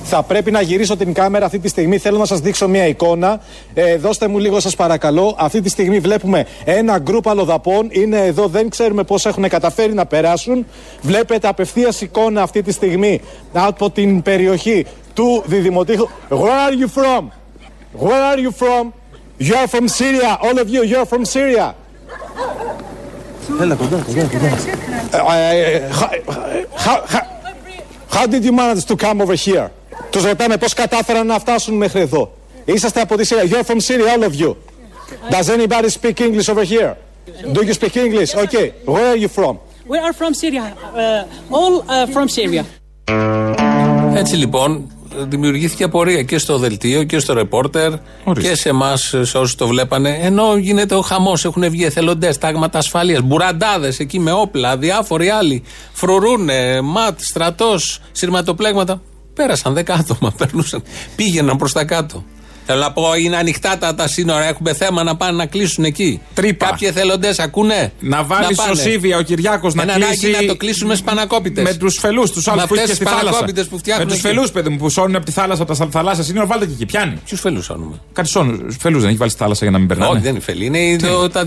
[SPEAKER 9] θα πρέπει να γυρίσω την κάμερα αυτή τη στιγμή. Θέλω να σας δείξω μια εικόνα. Ε, δώστε μου λίγο σας παρακαλώ. Αυτή τη στιγμή βλέπουμε ένα γκρουπ αλλοδαπών. Είναι εδώ, δεν ξέρουμε πώς έχουν καταφέρει να περάσουν. Βλέπετε απευθείας εικόνα αυτή τη στιγμή από την περιοχή του Διδημοτήχου. Where are you from? Where are you from? You're from Syria. All of you, you're from Syria. Έλα κοντά, κοντά, κοντά. How, how did you manage to come over here? Τους ρωτάμε πώς κατάφεραν να φτάσουν μέχρι εδώ. Είσαστε από τη Συρία. You're from Syria, all of you. Does anybody speak English over here? Do you speak English? Okay. Where are you from?
[SPEAKER 10] We are from Syria. Uh, all uh, from Syria.
[SPEAKER 2] Έτσι λοιπόν, δημιουργήθηκε απορία και στο δελτίο και στο ρεπόρτερ
[SPEAKER 3] Ορίστε.
[SPEAKER 2] και σε εμάς, σε όσους το βλέπανε. Ενώ γίνεται ο χαμός, έχουν βγει εθελοντές, τάγματα ασφαλεία, μπουραντάδες εκεί με όπλα, διάφοροι άλλοι. Φρουρούνε, ματ, στρατός, σειρματοπλέγματα. Πέρασαν δέκα άτομα, περνούσαν. Πήγαιναν προς τα κάτω. Θέλω να πω, είναι ανοιχτά τα, τα σύνορα, έχουμε θέμα να πάνε να κλείσουν εκεί.
[SPEAKER 3] Τρύπα.
[SPEAKER 2] Κάποιοι εθελοντές ακούνε.
[SPEAKER 3] Να βάλει
[SPEAKER 2] πάνε.
[SPEAKER 3] σωσίβια ο Κυριάκος να
[SPEAKER 2] Ένα
[SPEAKER 3] κλείσει.
[SPEAKER 2] ανάγκη να το κλείσουν με σπανακόπιτε.
[SPEAKER 3] Με τους φελούς, τους άλλους
[SPEAKER 2] Με
[SPEAKER 3] που είχε
[SPEAKER 2] αυτές
[SPEAKER 3] στη
[SPEAKER 2] τις
[SPEAKER 3] θάλασσα.
[SPEAKER 2] σπανακόπιτες που φτιάχνουν
[SPEAKER 3] Με τους
[SPEAKER 2] εκεί.
[SPEAKER 3] φελούς, παιδί μου, που σώνουν από τη θάλασσα, από τα θαλάσσια σύνορα, βάλτε και εκεί. Πιάνει.
[SPEAKER 2] Ποιους φελούς άνουμε.
[SPEAKER 3] Κάτι σώνουν. Φελούς δεν έχει βάλει στη θάλασσα για να μην περνάνε.
[SPEAKER 2] Όχι, δεν είναι φελή. Είναι το, τα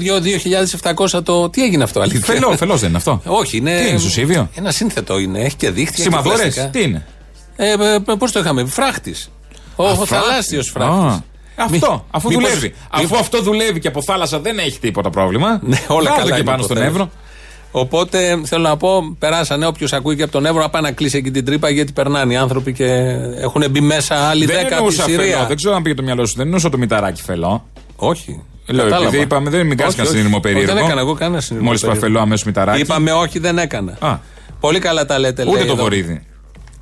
[SPEAKER 2] 2.700 το. Τι έγινε αυτό, αλήθεια;
[SPEAKER 3] Φελό, φελός δεν είναι αυτό.
[SPEAKER 2] Όχι, είναι.
[SPEAKER 3] Τι είναι, σωσίβιο;
[SPEAKER 2] Ένα σύνθετο είναι. Έχει και δίχτυα.
[SPEAKER 3] Σημαδόρες, τι είναι;
[SPEAKER 2] Ε, Πώς το είχαμε, φράχτης. Ο, ο θαλάσσιος
[SPEAKER 3] Α,
[SPEAKER 2] φράχτη.
[SPEAKER 3] Αυτό, αφού
[SPEAKER 2] μήπως-
[SPEAKER 3] δουλεύει. Αφού
[SPEAKER 2] μήπως-
[SPEAKER 3] αυτό δουλεύει και από θάλασσα δεν έχει τίποτα πρόβλημα.
[SPEAKER 2] Ναι, όλα
[SPEAKER 3] Βάλτε
[SPEAKER 2] καλά.
[SPEAKER 3] και
[SPEAKER 2] είναι
[SPEAKER 3] πάνω
[SPEAKER 2] το
[SPEAKER 3] στον
[SPEAKER 2] θέμα.
[SPEAKER 3] Εύρο.
[SPEAKER 2] Οπότε θέλω να πω, περάσανε όποιος ακούει και από τον Εύρο να πάει να κλείσει εκεί την τρύπα γιατί περνάνε οι άνθρωποι και έχουν μπει μέσα άλλοι
[SPEAKER 3] Δεν
[SPEAKER 2] 10 από τη
[SPEAKER 3] εννοούσα φελό.
[SPEAKER 2] Συρία.
[SPEAKER 3] Δεν ξέρω αν πήγε το μυαλό σου. Δεν εννοούσα το μηταράκι φελό.
[SPEAKER 2] Όχι.
[SPEAKER 3] Λέω,
[SPEAKER 2] Κατάλαβα.
[SPEAKER 3] επειδή είπαμε, δεν μην κάνει
[SPEAKER 2] Όχι,
[SPEAKER 3] κανένα
[SPEAKER 2] όχι.
[SPEAKER 3] συνειρμό
[SPEAKER 2] Όχι,
[SPEAKER 3] περίεργο.
[SPEAKER 2] Δεν έκανα εγώ κανένα συνειρμό.
[SPEAKER 3] Μόλις είπα
[SPEAKER 2] περίεργο.
[SPEAKER 3] φελό, αμέσως μηταράκι.
[SPEAKER 2] Είπαμε όχι, δεν έκανα.
[SPEAKER 3] Α,
[SPEAKER 2] Πολύ καλά τα λέτε, λέει.
[SPEAKER 3] ούτε το
[SPEAKER 2] εδώ.
[SPEAKER 3] βορίδι.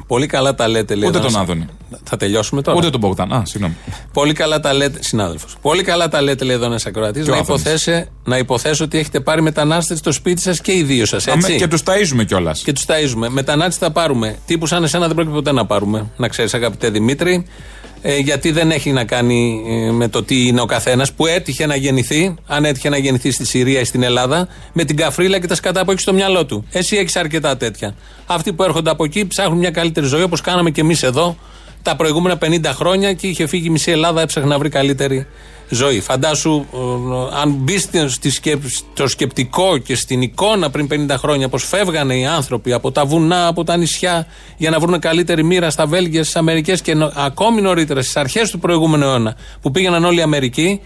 [SPEAKER 2] Πολύ καλά τα λέτε, λέει.
[SPEAKER 3] Ούτε
[SPEAKER 2] εδώ
[SPEAKER 3] τον
[SPEAKER 2] ένας-
[SPEAKER 3] Άδωνη.
[SPEAKER 2] Θα τελειώσουμε τώρα.
[SPEAKER 3] Ούτε τον Μπογδάν. Α, συγγνώμη.
[SPEAKER 2] Πολύ καλά τα λέτε, συνάδελφος. Πολύ καλά τα λέτε, λέει εδώ ένας ακροατής.
[SPEAKER 3] Και ο
[SPEAKER 2] Να,
[SPEAKER 3] Άδωνης.
[SPEAKER 2] υποθέσω- να υποθέσω ότι έχετε πάρει μετανάστες στο σπίτι σας και οι δύο σας.
[SPEAKER 3] Αμέ-
[SPEAKER 2] Έτσι;
[SPEAKER 3] Και τους ταΐζουμε κιόλας.
[SPEAKER 2] Και τους ταΐζουμε. Μετανάστες θα πάρουμε. Τύπους σαν εσένα δεν πρόκειται ποτέ να πάρουμε. Να ξέρεις, αγαπητέ Δημήτρη. Ε, γιατί δεν έχει να κάνει ε, με το τι είναι ο καθένας που έτυχε να γεννηθεί, αν έτυχε να γεννηθεί στη Συρία ή στην Ελλάδα, με την καφρίλα και τα σκατά που έχει στο μυαλό του. Εσύ έχεις αρκετά τέτοια. Αυτοί που έρχονται από εκεί ψάχνουν μια καλύτερη ζωή όπως κάναμε και εμείς εδώ τα προηγούμενα 50 χρόνια και είχε φύγει η μισή Ελλάδα, έψαχνε να βρει καλύτερη ζωή. Φαντάσου, ε, αν μπει στη σκέψη- στο σκεπτικό και στην εικόνα πριν 50 χρόνια, πώς φεύγανε οι άνθρωποι από τα βουνά, από τα νησιά, για να βρουν καλύτερη μοίρα στα Βέλγια, στις Αμερικές και νο- ακόμη νωρίτερα, στις αρχές του προηγούμενου αιώνα, που πήγαιναν όλοι οι Αμερικοί.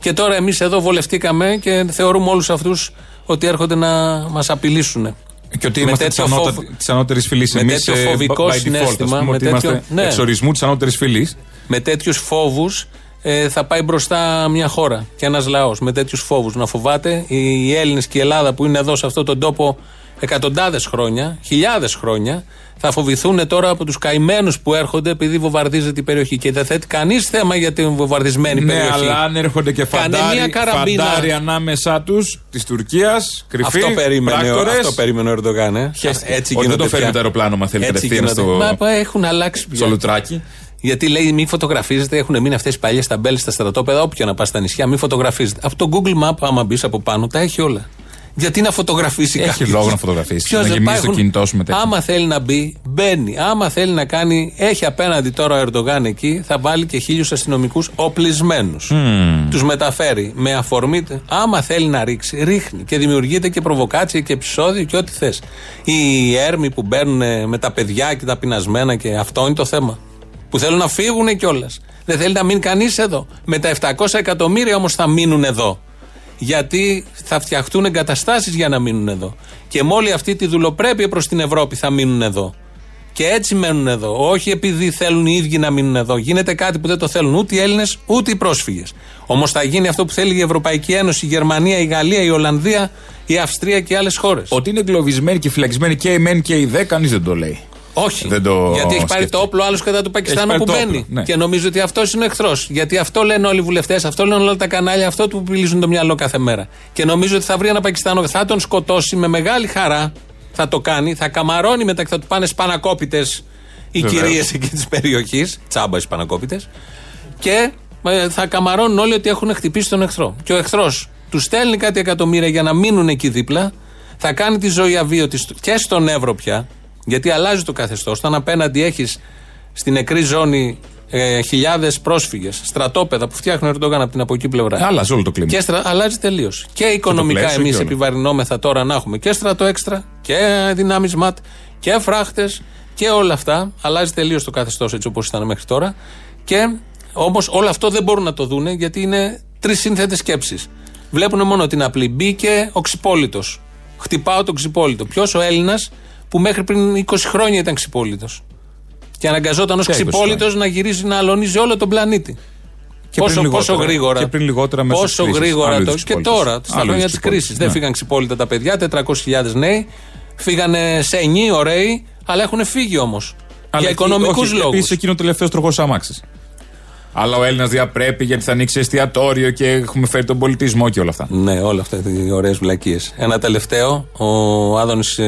[SPEAKER 2] Και τώρα εμείς εδώ βολευτήκαμε και θεωρούμε όλους αυτούς ότι έρχονται να μας απειλήσουν.
[SPEAKER 3] Και ότι
[SPEAKER 2] Με
[SPEAKER 3] είμαστε της
[SPEAKER 2] τέτοιο φόβο-
[SPEAKER 3] ανώτερης φυλής.
[SPEAKER 2] με
[SPEAKER 3] Εμείς
[SPEAKER 2] τέτοιο φοβικός συναίσθημα, με
[SPEAKER 3] ότι είμαστε
[SPEAKER 2] τέτοιο- ναι.
[SPEAKER 3] εξορισμού της ανώτερης φυλής.
[SPEAKER 2] με τέτοιους φόβους ε, θα πάει μπροστά μια χώρα και ένας λαός. Με τέτοιους φόβους να φοβάται. Οι, οι Έλληνες και η Ελλάδα που είναι εδώ σε αυτόν τον τόπο εκατοντάδες χρόνια, χιλιάδες χρόνια, θα φοβηθούν τώρα από τους καημένους που έρχονται επειδή βομβαρδίζεται η περιοχή. Και δεν θέτει κανείς θέμα για την βομβαρδισμένη
[SPEAKER 3] Ναι,
[SPEAKER 2] περιοχή.
[SPEAKER 3] αλλά αν έρχονται και
[SPEAKER 2] Κάνε
[SPEAKER 3] φαντάρι,
[SPEAKER 2] μια καραμπίνα.
[SPEAKER 3] φαντάρι ανάμεσά τους της Τουρκίας, κρυφοί,
[SPEAKER 2] αυτό περίμενε, ο,
[SPEAKER 3] πράκτορες.
[SPEAKER 2] αυτό περίμενε ο Ερντογάν. Ε.
[SPEAKER 3] Χέστηκε.
[SPEAKER 2] Έτσι
[SPEAKER 3] Ότι δεν
[SPEAKER 2] γίνονται
[SPEAKER 3] το φέρνει
[SPEAKER 2] πια.
[SPEAKER 3] το αεροπλάνο, μα θέλει
[SPEAKER 2] Έτσι
[SPEAKER 3] κατευθείαν
[SPEAKER 2] γίνονται.
[SPEAKER 3] στο,
[SPEAKER 2] Μα, έχουν αλλάξει πια.
[SPEAKER 3] στο λουτράκι.
[SPEAKER 2] Γιατί λέει μη φωτογραφίζετε, έχουν μείνει αυτές οι παλιές ταμπέλες στα στρατόπεδα. Όποιο να πας στα νησιά, μη φωτογραφίζετε. Αυτό το Google Map, άμα μπεις από πάνω, τα έχει όλα. Γιατί να φωτογραφίσει
[SPEAKER 3] Έχει
[SPEAKER 2] κάποιος;
[SPEAKER 3] λόγο να φωτογραφίσει.
[SPEAKER 2] Ποιος
[SPEAKER 3] Να
[SPEAKER 2] δεν
[SPEAKER 3] γεμίσει
[SPEAKER 2] πάει,
[SPEAKER 3] το
[SPEAKER 2] έχουν-
[SPEAKER 3] κινητό σου με τέτοια.
[SPEAKER 2] Άμα θέλει να μπει, μπαίνει. Άμα θέλει να κάνει, έχει απέναντι τώρα ο Ερντογάν εκεί, θα βάλει και χίλιους αστυνομικούς οπλισμένους. Τους μεταφέρει με αφορμή. Άμα θέλει να ρίξει, ρίχνει. Και δημιουργείται και προβοκάτσια και επεισόδιο και ό,τι θες. Οι έρμοι που μπαίνουν με τα παιδιά και τα πεινασμένα και αυτό είναι το θέμα. Που θέλουν να φύγουν κιόλας. Δεν θέλει να μείνει κανείς εδώ. Με τα 700 εκατομμύρια όμως θα μείνουν εδώ. Γιατί θα φτιαχτούν εγκαταστάσεις για να μείνουν εδώ. Και με όλη αυτή τη δουλοπρέπεια προς την Ευρώπη θα μείνουν εδώ. Και έτσι μένουν εδώ. Όχι επειδή θέλουν οι ίδιοι να μείνουν εδώ. Γίνεται κάτι που δεν το θέλουν ούτε οι Έλληνες ούτε οι πρόσφυγες. Όμως θα γίνει αυτό που θέλει η Ευρωπαϊκή Ένωση, η Γερμανία, η Γαλλία, η Ολλανδία, η Αυστρία και άλλες χώρες.
[SPEAKER 3] Ότι είναι εγκλωβισμένοι και φυλακισμένοι και οι ΜΕΝ και οι ΔΕ, κανείς δεν το λέει.
[SPEAKER 2] Όχι.
[SPEAKER 3] Δεν το
[SPEAKER 2] γιατί έχει πάρει
[SPEAKER 3] σκέφτεται.
[SPEAKER 2] το όπλο άλλος κατά του Πακιστάνου
[SPEAKER 3] Έχει
[SPEAKER 2] που
[SPEAKER 3] πάρει το
[SPEAKER 2] μπαίνει.
[SPEAKER 3] όπλο, ναι.
[SPEAKER 2] Και νομίζω ότι αυτός είναι ο εχθρός. Γιατί αυτό λένε όλοι οι βουλευτές, αυτό λένε όλα τα κανάλια, αυτό του πηλίζουν το μυαλό κάθε μέρα. Και νομίζω ότι θα βρει ένα Πακιστάνο, θα τον σκοτώσει με μεγάλη χαρά. Θα το κάνει, θα καμαρώνει μετά και θα του πάνε σπανακόπιτες οι
[SPEAKER 3] Βεβαίως.
[SPEAKER 2] κυρίες εκεί της περιοχής. Τσάμπα οι σπανακόπιτες. Και ε, θα καμαρώνουν όλοι ότι έχουν χτυπήσει τον εχθρό. Και ο εχθρός του στέλνει κάτι εκατομμύρια για να μείνουν εκεί δίπλα. Θα κάνει τη ζωή αβίωτη στο- και στον Εύρο πια. Γιατί αλλάζει το καθεστώς. Όταν απέναντι έχεις στην νεκρή ζώνη ε, χιλιάδες πρόσφυγες, στρατόπεδα που φτιάχνουν ο Ερντογάν από την από εκεί πλευρά.
[SPEAKER 3] Άλλαζε όλο το κλίμα.
[SPEAKER 2] Και στρα... αλλάζει τελείως. Και οικονομικά
[SPEAKER 3] πλαίσιο
[SPEAKER 2] εμείς
[SPEAKER 3] και όλα.
[SPEAKER 2] επιβαρυνόμεθα τώρα να έχουμε και στρατό έξτρα και δυνάμεις ΜΑΤ και φράχτες και όλα αυτά. Αλλάζει τελείως το καθεστώς έτσι όπως ήταν μέχρι τώρα. Και όμως όλο αυτό δεν μπορούν να το δούνε γιατί είναι τρεις σύνθετες σκέψεις. Βλέπουν μόνο την απλή. Μπήκε ο ξυπόλυτος. Χτυπάω τον ξυπόλυτο. Ποιος ο Έλληνας που μέχρι πριν 20 χρόνια ήταν ξυπόλυτος. Και αναγκαζόταν ως
[SPEAKER 3] Ποια 20
[SPEAKER 2] ξυπόλυτος να γυρίζει να αλωνίζει όλο τον πλανήτη.
[SPEAKER 3] Και
[SPEAKER 2] πόσο,
[SPEAKER 3] πριν
[SPEAKER 2] πόσο
[SPEAKER 3] λιγότερα-
[SPEAKER 2] γρήγορα.
[SPEAKER 3] και πριν λιγότερα μέσω
[SPEAKER 2] Πόσο
[SPEAKER 3] της κρίσης.
[SPEAKER 2] γρήγορα
[SPEAKER 3] Άλλου
[SPEAKER 2] το.
[SPEAKER 3] είδους
[SPEAKER 2] Και
[SPEAKER 3] ξυπόλυτες.
[SPEAKER 2] τώρα, στα
[SPEAKER 3] Άλλου
[SPEAKER 2] χρόνια
[SPEAKER 3] είδους
[SPEAKER 2] τη κρίσης.
[SPEAKER 3] ξυπόλυτες,
[SPEAKER 2] Δεν
[SPEAKER 3] ναι.
[SPEAKER 2] φύγαν ξυπόλυτα τα παιδιά, 400.000 νέοι. Φύγανε σε εννοί, ωραίοι, αλλά έχουν φύγει όμως. Για οικονομικούς λόγου.
[SPEAKER 3] Επίσης εκείνο ο τελευταίος τροχός άμαξης. Αλλά ο Έλληνας διαπρέπει γιατί θα ανοίξει εστιατόριο και έχουμε φέρει τον πολιτισμό και όλα αυτά.
[SPEAKER 2] Ναι, όλα αυτά οι ωραίες βλακίες. Ένα τελευταίο. Ο Άδωνης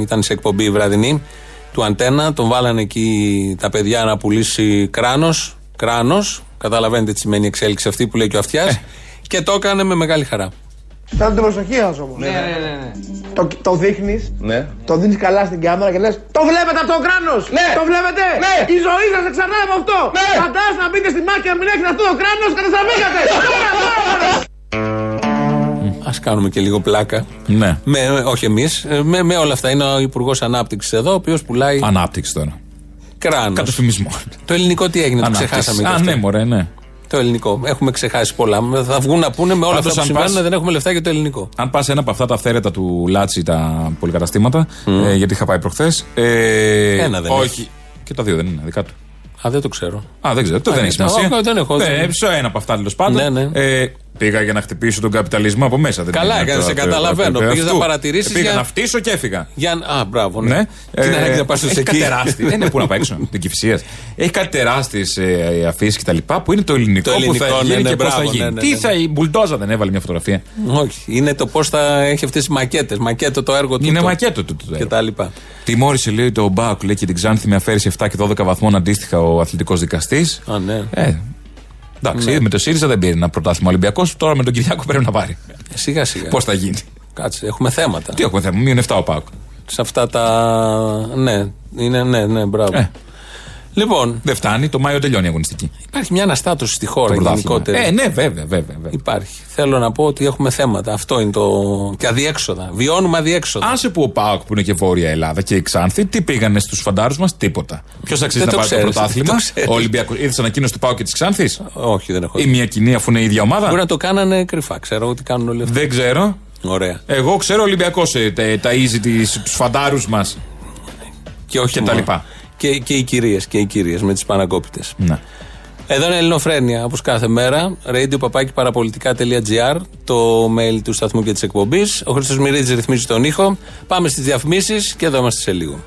[SPEAKER 2] ήταν σε εκπομπή βραδινή του Αντένα. Τον βάλανε εκεί τα παιδιά να πουλήσει κράνος. Κράνος. Καταλαβαίνετε τι σημαίνει η εξέλιξη αυτή που λέει και ο αυτιάς.
[SPEAKER 3] Ε.
[SPEAKER 2] Και το έκανε με μεγάλη χαρά.
[SPEAKER 11] Κάνω την προσοχή σας όμως.
[SPEAKER 12] Ναι, ναι, ναι. ναι.
[SPEAKER 11] Το, το δείχνεις,
[SPEAKER 12] ναι.
[SPEAKER 11] το δίνεις καλά στην κάμερα και λες: Το βλέπετε αυτό το κράνος!
[SPEAKER 12] Ναι.
[SPEAKER 11] Το βλέπετε!
[SPEAKER 12] Ναι.
[SPEAKER 11] Η ζωή σας εξαρτάται από αυτό!
[SPEAKER 12] Ναι.
[SPEAKER 11] Φαντάζομαι να μπείτε στη μάχη και να μην έχετε αυτό το κράνος, καταστραφήκατε!
[SPEAKER 2] Α κάνουμε και λίγο πλάκα.
[SPEAKER 3] Ναι.
[SPEAKER 2] Με, όχι εμείς, με, με όλα αυτά. Είναι ο Υπουργός Ανάπτυξης εδώ, ο οποίος πουλάει
[SPEAKER 3] Ανάπτυξη τώρα.
[SPEAKER 2] κράνος.
[SPEAKER 3] Καταφημισμό.
[SPEAKER 2] Το ελληνικό τι έγινε, το
[SPEAKER 3] Ανάπτυξη.
[SPEAKER 2] ξεχάσαμε. και
[SPEAKER 3] Α,
[SPEAKER 2] αυτό.
[SPEAKER 3] ναι, μωρέ, ναι.
[SPEAKER 2] Το ελληνικό. Έχουμε ξεχάσει πολλά. Θα βγουν να πούνε με όλα
[SPEAKER 3] Πάντως,
[SPEAKER 2] αυτά που
[SPEAKER 3] αν πας-
[SPEAKER 2] συμβαίνουν, δεν έχουμε λεφτά για το ελληνικό.
[SPEAKER 3] Αν πας σε ένα από αυτά τα αυθαίρετα του Λάτσι, τα πολυκαταστήματα, ε, γιατί είχα πάει προχθές. Ε,
[SPEAKER 2] Ένα δεν
[SPEAKER 3] όχι.
[SPEAKER 2] έχει.
[SPEAKER 3] Και τα δύο δεν είναι δικά του.
[SPEAKER 2] Α, δεν το ξέρω.
[SPEAKER 3] Α, δεν ξέρω. Το
[SPEAKER 2] Α,
[SPEAKER 3] δεν
[SPEAKER 2] ναι,
[SPEAKER 3] έχει
[SPEAKER 2] τα-
[SPEAKER 3] σημασία.
[SPEAKER 2] όχι, δεν έχω,
[SPEAKER 3] Ναι,
[SPEAKER 2] δεν-
[SPEAKER 3] σε ένα από αυτά τέλος πάντων.
[SPEAKER 2] Ναι, ναι.
[SPEAKER 3] Ε, πήγα για να χτυπήσω τον καπιταλισμό από μέσα. Δεν
[SPEAKER 2] Καλά
[SPEAKER 3] είναι
[SPEAKER 2] έκανες,
[SPEAKER 3] αυτό-
[SPEAKER 2] σε καταλαβαίνω.
[SPEAKER 3] αυτό-
[SPEAKER 2] Πήγες να
[SPEAKER 3] αυτού.
[SPEAKER 2] παρατηρήσεις
[SPEAKER 3] Πήγα
[SPEAKER 2] για-
[SPEAKER 3] να φτύσω και έφυγα.
[SPEAKER 2] Για... Α, μπράβο, ναι.
[SPEAKER 3] Ναι.
[SPEAKER 2] Τι να έχει να πας
[SPEAKER 3] έχει
[SPEAKER 2] εκεί;
[SPEAKER 3] κάτι τεράστιε. Δεν είναι πού να πάει έξω. Την κυφυσίας. Έχει κάτι τεράστιε ε, αφήσει κτλ. που είναι το ελληνικό,
[SPEAKER 2] Το
[SPEAKER 3] που θα
[SPEAKER 2] ελληνικό, ναι,
[SPEAKER 3] γίνει
[SPEAKER 2] ναι,
[SPEAKER 3] και πώς θα
[SPEAKER 2] μπράβο,
[SPEAKER 3] γίνει.
[SPEAKER 2] ναι, ναι,
[SPEAKER 3] Τι
[SPEAKER 2] ναι.
[SPEAKER 3] θα. Η Μπουλντόζα δεν έβαλε μια φωτογραφία;
[SPEAKER 2] Όχι. Είναι το πώς θα έχει αυτές τι μακέτες. Μακέτο το έργο του.
[SPEAKER 3] Είναι
[SPEAKER 2] το-
[SPEAKER 3] μακέτο του. το
[SPEAKER 2] Και
[SPEAKER 3] έργο.
[SPEAKER 2] τα λοιπά.
[SPEAKER 3] Τιμώρησε λέει το Μπάουκ λέει και την Ξάνθη με αφαίρεση 7 και 12 βαθμών αντίστοιχα ο αθλητικός δικαστής.
[SPEAKER 2] Α, ναι.
[SPEAKER 3] Ε, εντάξει,
[SPEAKER 2] Ναι.
[SPEAKER 3] με το ΣΥΡΙΖΑ δεν πήρε ένα πρωτάθλημα Ολυμπιακός. Τώρα με τον Κυριάκο πρέπει να πάρει.
[SPEAKER 2] Σιγά σιγά.
[SPEAKER 3] Πώς θα γίνει;
[SPEAKER 2] Κάτσε, έχουμε θέματα.
[SPEAKER 3] Τι έχουμε θέμα, μείον 7 ο Πάουκ.
[SPEAKER 2] Σε αυτά τα. Ναι, είναι, ναι, ναι, μπράβο.
[SPEAKER 3] Ε.
[SPEAKER 2] Λοιπόν,
[SPEAKER 3] Δεν φτάνει, το Μάιο τελειώνει η αγωνιστική.
[SPEAKER 2] υπάρχει μια αναστάτωση στη χώρα
[SPEAKER 3] Το πρωτάθλημα.
[SPEAKER 2] γενικότερα.
[SPEAKER 3] Ε, ναι, βέβαια, βέβαια. βέβαια.
[SPEAKER 2] Υπάρχει. Θέλω να πω ότι έχουμε θέματα. Αυτό είναι το. και αδιέξοδα. Βιώνουμε αδιέξοδα.
[SPEAKER 3] Άσε που ο Πάοκ που είναι και Βόρεια Ελλάδα και η Ξάνθη, τι πήγανε στους φαντάρους μας, τίποτα. Ποιος αξίζει
[SPEAKER 2] Δεν
[SPEAKER 3] να
[SPEAKER 2] το
[SPEAKER 3] πάρει το
[SPEAKER 2] ξέρεις,
[SPEAKER 3] πρωτάθλημα,
[SPEAKER 2] δεν το ξέρεις.
[SPEAKER 3] ο Ολυμπιακό. Είδες ανακοίνωση του Πάοκ και της Ξάνθης,
[SPEAKER 2] Όχι, δεν έχω.
[SPEAKER 3] ή μια κοινή αφού είναι η ίδια ομάδα;
[SPEAKER 2] Μπορεί να το κάνανε κρυφά. Ξέρω ότι κάνουν όλοι αυτό.
[SPEAKER 3] Δεν ξέρω.
[SPEAKER 2] Ωραία.
[SPEAKER 3] Εγώ ξέρω Ολυμπιακός ε, ταΐζει τους φαντάρους μας.
[SPEAKER 2] Και όχι
[SPEAKER 3] Και τα
[SPEAKER 2] μόνο.
[SPEAKER 3] λοιπά.
[SPEAKER 2] Και, και οι κυρίες και οι κυρίες με τις πανακόπιτε.
[SPEAKER 3] Ναι.
[SPEAKER 2] Εδώ είναι Ελληνοφρένια, όπως κάθε μέρα. radio το mail του σταθμού και της εκπομπής. Ο Χρήστος Μυρίδης ρυθμίζει τον ήχο. Πάμε στις διαφημίσεις και εδώ είμαστε σε λίγο.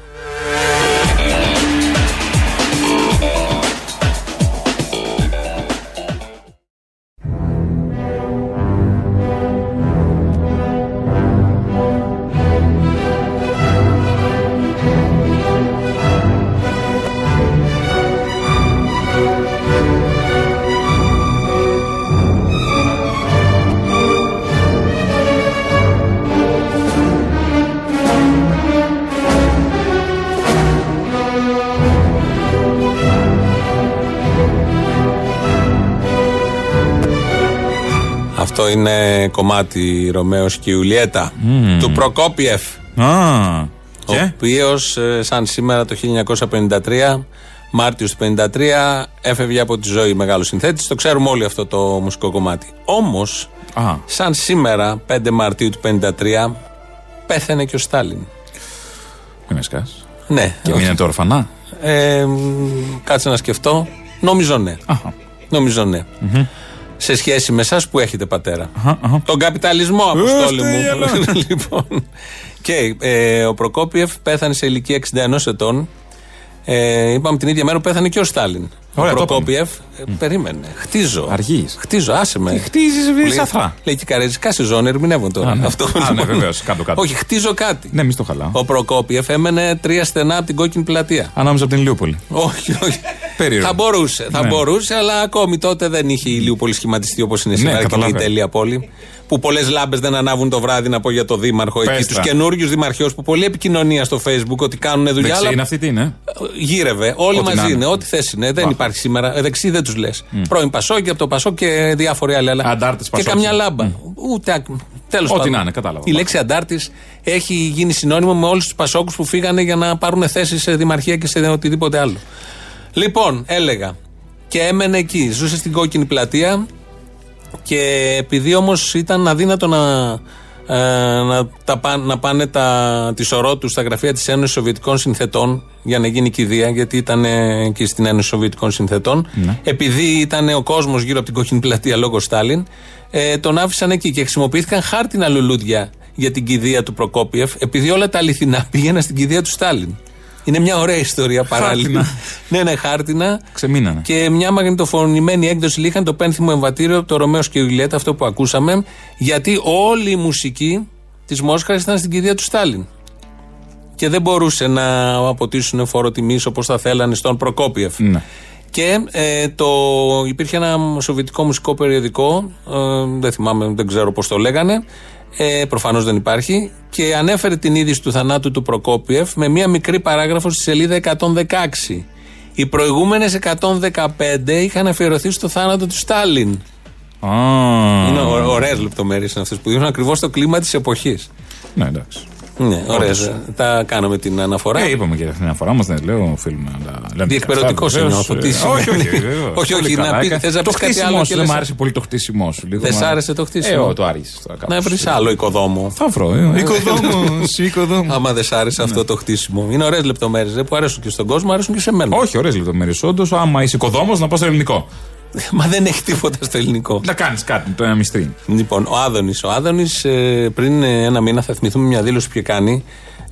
[SPEAKER 2] Κομμάτι Ρωμαίος και Ιουλιέτα του Προκόπιεφ.
[SPEAKER 3] Α,
[SPEAKER 2] Ο
[SPEAKER 3] και;
[SPEAKER 2] οποίος, σαν σήμερα το 1953, Μάρτιος του 53 έφευγε από τη ζωή μεγάλο συνθέτης. Το ξέρουμε όλοι αυτό το μουσικό κομμάτι. Όμως, σαν σήμερα, 5 Μαρτίου του 53, πέθανε και ο Στάλιν.
[SPEAKER 3] Μην με σκάς.
[SPEAKER 2] Ναι.
[SPEAKER 3] Και μείνετε ορφανά.
[SPEAKER 2] Ε, κάτσε να σκεφτώ. Νομίζω ναι. Νομίζω ναι. Σε σχέση με εσάς που έχετε πατέρα. Τον καπιταλισμό, αποστόλη μου. λοιπόν. Και ε, ο Προκόπιεφ πέθανε σε ηλικία 61 ετών. Ε, είπαμε την ίδια μέρα που πέθανε και ο Στάλιν.
[SPEAKER 3] Ωραία,
[SPEAKER 2] ο
[SPEAKER 3] το
[SPEAKER 2] Προκόπιεφ ε, περίμενε. Χτίζω.
[SPEAKER 3] Αργείς.
[SPEAKER 2] Χτίζω, άσε με.
[SPEAKER 3] Χτίζεις
[SPEAKER 2] Λέει-
[SPEAKER 3] σαφρά.
[SPEAKER 2] Λέει και καρέζικα σεζόν, ερμηνεύουν τώρα.
[SPEAKER 3] Α, ναι.
[SPEAKER 2] Αυτό,
[SPEAKER 3] Α, ναι,
[SPEAKER 2] λοιπόν.
[SPEAKER 3] βεβαίως, κάτω-κάτω.
[SPEAKER 2] Όχι, χτίζω κάτι.
[SPEAKER 3] Ναι, μη στο χαλάω.
[SPEAKER 2] Ο Προκόπιεφ έμενε τρία στενά από την κόκκινη πλατεία.
[SPEAKER 3] Ανάμεσα από την Ηλιούπολη.
[SPEAKER 2] Όχι, όχι.
[SPEAKER 3] Περίεργο.
[SPEAKER 2] Θα μπορούσε, θα
[SPEAKER 3] Ναι.
[SPEAKER 2] μπορούσε, αλλά ακόμη τότε δεν είχε ηλίου πολύ σχηματιστεί όπως είναι
[SPEAKER 3] Ναι,
[SPEAKER 2] σήμερα και είναι η
[SPEAKER 3] καταλαβαίνω.
[SPEAKER 2] τέλεια πόλη. Που πολλές λάμπες δεν ανάβουν το βράδυ, να πω για το Δήμαρχο εκεί,
[SPEAKER 3] Πες
[SPEAKER 2] τους
[SPEAKER 3] τα.
[SPEAKER 2] καινούριους δημαρχιούς που πολλή επικοινωνία στο Facebook ότι κάνουν δουλειά.
[SPEAKER 3] Δεξί
[SPEAKER 2] αλλά
[SPEAKER 3] είναι αυτή τι είναι;
[SPEAKER 2] Γύρευε. Όλοι
[SPEAKER 3] Ό,τι να
[SPEAKER 2] μαζί
[SPEAKER 3] είναι.
[SPEAKER 2] είναι. Ό,τι θε είναι. Δεν
[SPEAKER 3] Αχ.
[SPEAKER 2] υπάρχει σήμερα. Ε, Δεξί δεν τους λες. Πρώην Πασόκ, από το Πασόκ και διάφοροι άλλοι. Αλλά...
[SPEAKER 3] Αντάρτες
[SPEAKER 2] Και
[SPEAKER 3] Πασόκ.
[SPEAKER 2] καμιά λάμπα. Ούτε. Τέλος
[SPEAKER 3] Ό,τι
[SPEAKER 2] πάντων.
[SPEAKER 3] να είναι, κατάλαβα.
[SPEAKER 2] Η λέξη αντάρτης έχει γίνει συνώνυμο με όλους τους Πασόκους που φύγανε για να πάρουν θέση σε δημαρχία και σε οτιδήποτε άλλο. Λοιπόν, έλεγα. Και έμενε εκεί. Ζούσε στην κόκκινη πλατεία και επειδή όμως ήταν αδύνατο να, ε, να, τα, πά- να πάνε τα, τη σωρό τους στα γραφεία της Ένωσης Σοβιετικών Συνθετών για να γίνει κηδεία, γιατί ήταν ε, εκεί στην Ένωση Σοβιετικών Συνθετών. Επειδή ήταν ο κόσμος γύρω από την κόκκινη πλατεία λόγω Στάλιν, ε, τον άφησαν εκεί και χρησιμοποιήθηκαν χάρτινα λουλούδια για την κηδεία του Προκόπιεφ, επειδή όλα τα αληθινά πήγαιναν στην κηδεία του Στάλιν. Είναι μια ωραία ιστορία παράλληλα.
[SPEAKER 3] Χάρτινα.
[SPEAKER 2] ναι, ναι, χάρτινα.
[SPEAKER 3] Ξεμείνανε.
[SPEAKER 2] Και μια μαγνητοφωνημένη έκδοση είχαν το πένθυμο εμβατήριο από το Ρωμαίος και Ιουλιέτα, αυτό που ακούσαμε, γιατί όλη η μουσική της Μόσχας ήταν στην κηδεία του Στάλιν. Και δεν μπορούσε να αποτίσουν φόρο τιμής όπως θα θέλανε στον Προκόπιεφ.
[SPEAKER 3] Ναι.
[SPEAKER 2] Και ε, το, υπήρχε ένα σοβιετικό μουσικό περιοδικό, ε, δεν θυμάμαι, δεν ξέρω πώς το λέγανε, ε, προφανώς δεν υπάρχει, και ανέφερε την είδηση του θανάτου του Προκόπιεφ με μία μικρή παράγραφο στη σελίδα 116. Οι προηγούμενες 115 είχαν αφιερωθεί στο θάνατο του Στάλιν.
[SPEAKER 3] Α,
[SPEAKER 2] Είναι ωραίες λεπτομέρειες αυτές που δίνουν ακριβώς το κλίμα της εποχής.
[SPEAKER 3] Ναι, εντάξει.
[SPEAKER 2] Ναι, ωραίε.
[SPEAKER 3] Όντως.
[SPEAKER 2] Τα κάναμε την αναφορά.
[SPEAKER 3] Ε, είπαμε και την αναφορά μα, δεν λέω, οφείλουμε να τα λέμε.
[SPEAKER 2] Διεκπαιρεωτικό
[SPEAKER 3] και αυτά,
[SPEAKER 2] σε
[SPEAKER 3] βεβαίως.
[SPEAKER 2] νιώθω. Τι
[SPEAKER 3] Ε,
[SPEAKER 2] σημαίνει.
[SPEAKER 3] Όχι, όχι, βεβαίως.
[SPEAKER 2] Όχι, όχι,
[SPEAKER 3] Πολύ
[SPEAKER 2] να
[SPEAKER 3] καλά
[SPEAKER 2] πει-
[SPEAKER 3] έκανε.
[SPEAKER 2] θες να
[SPEAKER 3] Το
[SPEAKER 2] πεις κάτι
[SPEAKER 3] χτίσιμό
[SPEAKER 2] άλλο
[SPEAKER 3] σου,
[SPEAKER 2] και
[SPEAKER 3] δεν
[SPEAKER 2] λες-
[SPEAKER 3] μ' άρεσε πολύ το χτίσιμό σου. λίγο,
[SPEAKER 2] Δεν σ'
[SPEAKER 3] μα-
[SPEAKER 2] άρεσε το χτίσιμο.
[SPEAKER 3] Ε, ω, το άργησε τώρα κάπως.
[SPEAKER 2] Να βρει άλλο οικοδόμο.
[SPEAKER 3] Θα βρω. ε, Οικοδόμο, οικοδόμο.
[SPEAKER 2] Άμα δεν σ' άρεσε αυτό το χτίσιμο. Είναι ωραίε λεπτομέρειε που αρέσουν και στον κόσμο, αρέσουν και σε μένα.
[SPEAKER 3] Όχι, ωραίε λεπτομέρειε. Όντω, άμα είσαι οικοδόμο, να πα στο ελληνικό.
[SPEAKER 2] Μα δεν έχει τίποτα στο ελληνικό.
[SPEAKER 3] Να κάνεις κάτι, το ένα μυστρή.
[SPEAKER 2] Λοιπόν, ο Άδωνης. Ο Άδωνης πριν ε, ένα μήνα θα θυμηθούμε μια δήλωση που είχε κάνει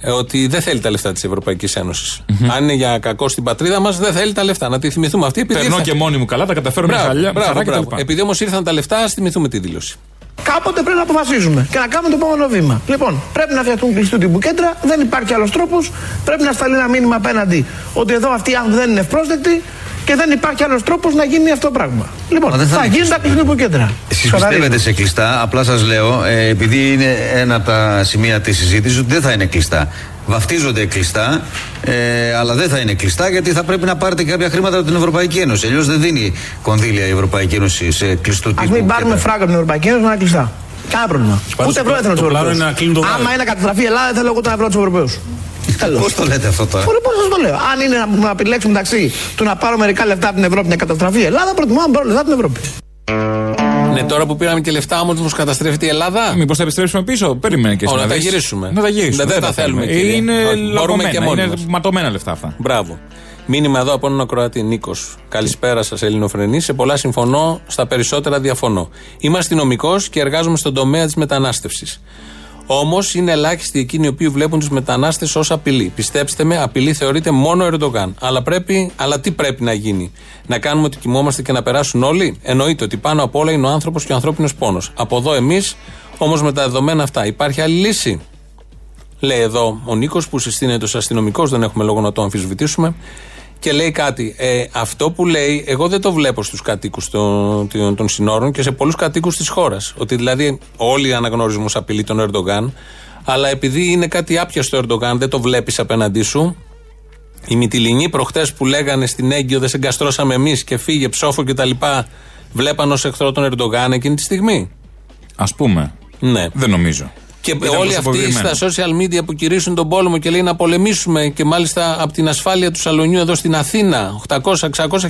[SPEAKER 2] ε, ότι δεν θέλει τα λεφτά της Ευρωπαϊκής Ένωσης. Αν είναι για κακό στην πατρίδα μας, δεν θέλει τα λεφτά. Να τη θυμηθούμε αυτή. Επειδή
[SPEAKER 3] Περνώ
[SPEAKER 2] ήρθα-
[SPEAKER 3] και μόνη μου καλά, τα καταφέρω μια
[SPEAKER 2] Μπράβο,
[SPEAKER 3] χαλιά.
[SPEAKER 2] μπράβο,
[SPEAKER 3] χαρά και τα
[SPEAKER 2] μπράβο.
[SPEAKER 3] λοιπά.
[SPEAKER 2] Επειδή όμως ήρθαν τα λεφτά, ας θυμηθούμε τη δήλωση.
[SPEAKER 11] Κάποτε πρέπει να αποφασίζουμε και να κάνουμε το επόμενο βήμα. Λοιπόν, πρέπει να φτιαχτούν κλειστού τύπου κέντρα, δεν υπάρχει άλλος τρόπος. Πρέπει να σταλεί ένα μήνυμα απέναντι ότι εδώ αυτοί οι άνθρωποι δεν είναι ευπρόσδεκτοι και δεν υπάρχει άλλος τρόπος να γίνει αυτό το πράγμα. Λοιπόν,
[SPEAKER 12] Μα δεν θα
[SPEAKER 11] θα
[SPEAKER 12] είναι
[SPEAKER 11] γίνουν τα κλειστού τύπου κέντρα.
[SPEAKER 12] Εσείς
[SPEAKER 11] Σοβαρή.
[SPEAKER 12] πιστεύετε σε κλειστά, απλά σας λέω, ε, επειδή είναι ένα από τα σημεία της συζήτησης, ότι δεν θα είναι κλειστά. Βαφτίζονται κλειστά, ε, αλλά δεν θα είναι κλειστά γιατί θα πρέπει να πάρετε κάποια χρήματα από την Ευρωπαϊκή Ένωση. Αλλιώς δεν δίνει κονδύλια η Ευρωπαϊκή Ένωση σε κλειστού
[SPEAKER 11] Α
[SPEAKER 12] τύπου.
[SPEAKER 11] μην πάρουμε
[SPEAKER 12] κέντρα.
[SPEAKER 11] φράγκα από την Ευρωπαϊκή Ένωση να είναι κλειστά. Κανένα πρόβλημα.
[SPEAKER 13] Πάντως
[SPEAKER 11] Ούτε ευρώ
[SPEAKER 13] το-
[SPEAKER 11] έθελα
[SPEAKER 13] το
[SPEAKER 11] του
[SPEAKER 13] πλάνο
[SPEAKER 11] Ευρωπαίου.
[SPEAKER 13] είναι να κλείνουν το βράδυ.
[SPEAKER 11] Άμα είναι να καταστραφεί η Ελλάδα, θέλω εγώ τον ευρώ τους Ευρωπαίους.
[SPEAKER 12] Πώς το λέτε αυτό τώρα;
[SPEAKER 11] Πώς σας το λέω. Αν είναι να, να επιλέξουμε μεταξύ του να πάρω μερικά λεφτά από την Ευρώπη να καταστραφεί η Ελλάδα, προτιμώ να πάρω λεφτά από την Ευρώπη.
[SPEAKER 2] Ναι, τώρα που πήραμε και λεφτά όμως, μα καταστρέφεται η Ελλάδα;
[SPEAKER 3] Μήπως θα επιστρέψουμε πίσω, περίμενε και εσύ.
[SPEAKER 2] Όλα,
[SPEAKER 3] να
[SPEAKER 2] τα
[SPEAKER 3] δεις.
[SPEAKER 2] γυρίσουμε.
[SPEAKER 3] Να τα γυρίσουμε.
[SPEAKER 2] Δεν- δεν τα θέλουμε, κύριε.
[SPEAKER 3] Είναι
[SPEAKER 2] Όχι, μπορούμε
[SPEAKER 3] λαγωμένα,
[SPEAKER 2] και μόνοι
[SPEAKER 3] είναι
[SPEAKER 2] μας.
[SPEAKER 3] ματωμένα λεφτά αυτά.
[SPEAKER 2] Μπράβο. Μήνυμα εδώ από έναν ακροατή Νίκος. Καλησπέρα σας, Ελληνοφρενή. Σε πολλά συμφωνώ, στα περισσότερα διαφωνώ. Είμαι αστυνομικός και εργάζομαι στον τομέα της μετανάστευσης. Όμως είναι ελάχιστοι εκείνοι οι οποίοι βλέπουν τους μετανάστες ως απειλή. Πιστέψτε με, απειλή θεωρείται μόνο ο Ερντογάν. Αλλά, πρέπει, αλλά τι πρέπει να γίνει, Να κάνουμε ότι κοιμόμαστε και να περάσουν όλοι; Εννοείται ότι πάνω απ' όλα είναι ο άνθρωπος και ο ανθρώπινος πόνος. Από εδώ εμείς, όμως με τα δεδομένα αυτά, υπάρχει άλλη λύση. Λέει εδώ ο Νίκος που συστήνεται ως αστυνομικός, δεν έχουμε λόγο να το αμφισβητήσουμε. Και λέει κάτι. Ε, αυτό που λέει, εγώ δεν το βλέπω στους κατοίκους των, των, των συνόρων και σε πολλούς κατοίκους της χώρας. Ότι δηλαδή όλοι αναγνωρίζουμε ως απειλή τον Ερντογάν, αλλά επειδή είναι κάτι άπιαστο Ερντογάν, δεν το βλέπεις απέναντί σου. Οι Μυτιλινοί προχτές που λέγανε στην έγκυο δεν σε εγκαστρώσαμε εμείς και φύγε ψόφο κτλ. Βλέπαν ως εχθρό τον Ερντογάν εκείνη τη στιγμή.
[SPEAKER 3] Α πούμε.
[SPEAKER 2] Ναι.
[SPEAKER 3] Δεν νομίζω.
[SPEAKER 2] Και όλοι αυτοί στα social media που κηρύσουν τον πόλεμο και λέει να πολεμήσουμε και μάλιστα από την ασφάλεια του Σαλονιού εδώ στην Αθήνα, 800-600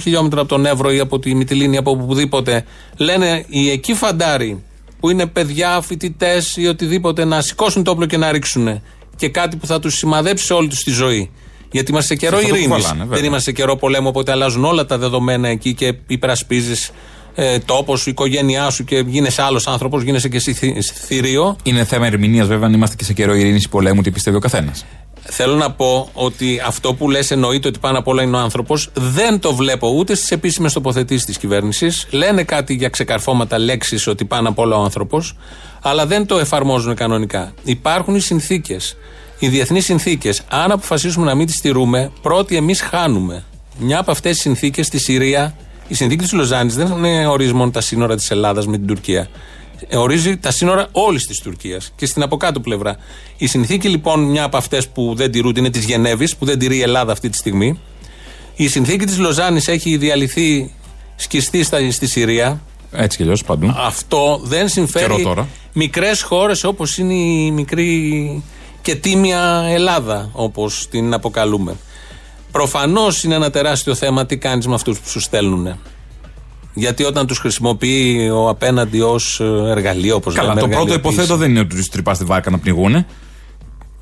[SPEAKER 2] χιλιόμετρα από τον Εύρο ή από τη Μυτιλίνη, από οπουδήποτε, λένε οι εκεί φαντάροι που είναι παιδιά, φοιτητές ή οτιδήποτε να σηκώσουν το όπλο και να ρίξουν και κάτι που θα τους σημαδέψει όλη τους τη ζωή. Γιατί είμαστε σε καιρό ειρήνης. Δεν είμαστε σε καιρό πολέμου, οπότε αλλάζουν όλα τα δεδομένα εκεί και υπερασπίζεις ε, τόπο σου, η οικογένειά σου και γίνεσαι άλλος άνθρωπος, γίνεσαι και εσύ θηρίο.
[SPEAKER 3] Είναι θέμα ερμηνείας, βέβαια, αν είμαστε και σε καιρό ειρήνης πολέμου, τι πιστεύει ο καθένας.
[SPEAKER 2] Θέλω να πω ότι αυτό που λες εννοείται ότι πάνω απ' όλα είναι ο άνθρωπος. Δεν το βλέπω ούτε στις επίσημες τοποθετήσεις της κυβέρνησης. Λένε κάτι για ξεκαρφώματα λέξεις ότι πάνω απ' όλα ο άνθρωπος, αλλά δεν το εφαρμόζουν κανονικά. Υπάρχουν οι συνθήκες, οι διεθνείς συνθήκες. Αν αποφασίσουμε να μην τις στηρούμε, πρώτοι εμείς χάνουμε. Μια από αυτές τις συνθήκες στη Συρία η συνθήκη της Λοζάνης δεν ορίζει μόνο τα σύνορα της Ελλάδας με την Τουρκία. Ορίζει τα σύνορα όλης της Τουρκίας και στην από κάτω πλευρά. Η συνθήκη λοιπόν, μια από αυτές που δεν τηρούνται, είναι της Γενέβης, που δεν τηρεί η Ελλάδα αυτή τη στιγμή. Η συνθήκη της Λοζάνης έχει διαλυθεί σκιστή στη Συρία.
[SPEAKER 3] Έτσι κι αλλιώς παντού.
[SPEAKER 2] Αυτό δεν συμφέρει μικρές χώρες όπως είναι η μικρή και τίμια Ελλάδα, όπως την αποκαλούμε. Προφανώς είναι ένα τεράστιο θέμα τι κάνεις με αυτούς που σου στέλνουν. Γιατί όταν τους χρησιμοποιεί ο απέναντι ως ε, εργαλείο, όπως
[SPEAKER 3] Καλά, το πρώτο υποθέτω δεν είναι ότι τους τρυπά στη βάρκα να πνιγούν.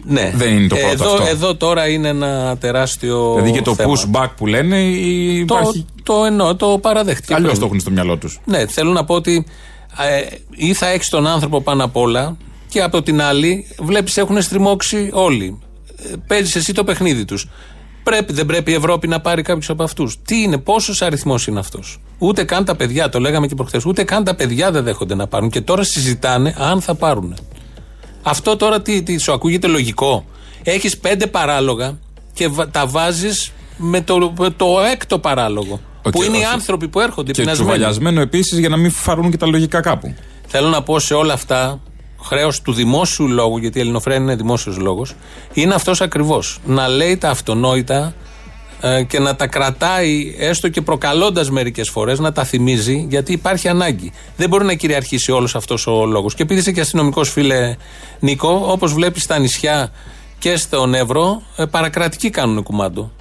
[SPEAKER 2] Ναι.
[SPEAKER 3] Δεν είναι το πρώτο
[SPEAKER 2] εδώ,
[SPEAKER 3] αυτό.
[SPEAKER 2] Εδώ τώρα είναι ένα τεράστιο.
[SPEAKER 3] Δηλαδή και το
[SPEAKER 2] θέμα.
[SPEAKER 3] pushback που λένε. Ή
[SPEAKER 2] το,
[SPEAKER 3] υπάρχει...
[SPEAKER 2] το εννοώ, το παραδέχτηκε.
[SPEAKER 3] Αλλιώς το έχουν στο μυαλό τους.
[SPEAKER 2] Ναι, θέλω να πω ότι ε, ή θα έχεις τον άνθρωπο πάνω απ' όλα και από την άλλη βλέπεις έχουν στριμώξει όλοι. Ε, Παίζεις εσύ το παιχνίδι τους. Πρέπει, δεν πρέπει η Ευρώπη να πάρει κάποιους από αυτούς. Τι είναι, πόσος αριθμός είναι αυτός. Ούτε καν τα παιδιά, το λέγαμε και προχθές, ούτε καν τα παιδιά δεν δέχονται να πάρουν. Και τώρα συζητάνε αν θα πάρουν. Αυτό τώρα τι, τι σου ακούγεται λογικό. Έχεις πέντε παράλογα και τα βάζεις με το, με το έκτο παράλογο. Okay, που είναι okay. οι άνθρωποι που έρχονται
[SPEAKER 3] Και τσουβαλιασμένο επίσης για να μην φαρούν και τα λογικά κάπου.
[SPEAKER 2] Θέλω να πω σε όλα αυτά χρέος του δημόσιου λόγου, γιατί η Ελληνοφρένη είναι δημόσιος λόγος, είναι αυτός ακριβώς. Να λέει τα αυτονόητα ε, και να τα κρατάει έστω και προκαλώντας μερικές φορές να τα θυμίζει, γιατί υπάρχει ανάγκη. Δεν μπορεί να κυριαρχήσει όλος αυτός ο λόγος. Και επειδή είσαι και αστυνομικός, φίλε Νίκο, όπως βλέπεις στα νησιά και στον Εύρο, ε, παρακρατικοί κάνουν κουμάντο.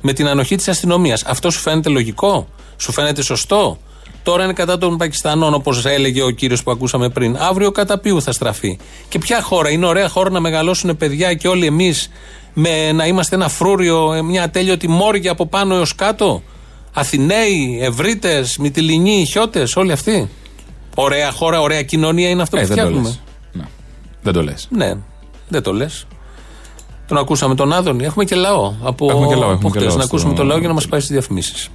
[SPEAKER 2] Με την ανοχή της αστυνομίας. Αυτό σου φαίνεται λογικό, σου φαίνεται σωστό; Τώρα είναι κατά των Πακιστανών, όπως έλεγε ο κύριος που ακούσαμε πριν. Αύριο κατά ποιου θα στραφεί; Και ποια χώρα; Είναι ωραία χώρα να μεγαλώσουν παιδιά και όλοι εμείς να είμαστε ένα φρούριο, ε, μια ατέλειωτη μόρια από πάνω έως κάτω; Αθηναίοι, Ευρύτες, Μυτιλινοί, Χιώτες, όλοι αυτοί. Ωραία χώρα, ωραία κοινωνία είναι αυτό ε, που φτιάχνουμε.
[SPEAKER 3] Ναι. Δεν το λες.
[SPEAKER 2] Ναι, δεν το λες. Τον ακούσαμε τον Άδωνη. Έχουμε και λαό από,
[SPEAKER 3] έχουμε και λαό, έχουμε
[SPEAKER 2] από χτες. Να ακούσουμε το λαό για να μας πάει στις διαφημίσεις.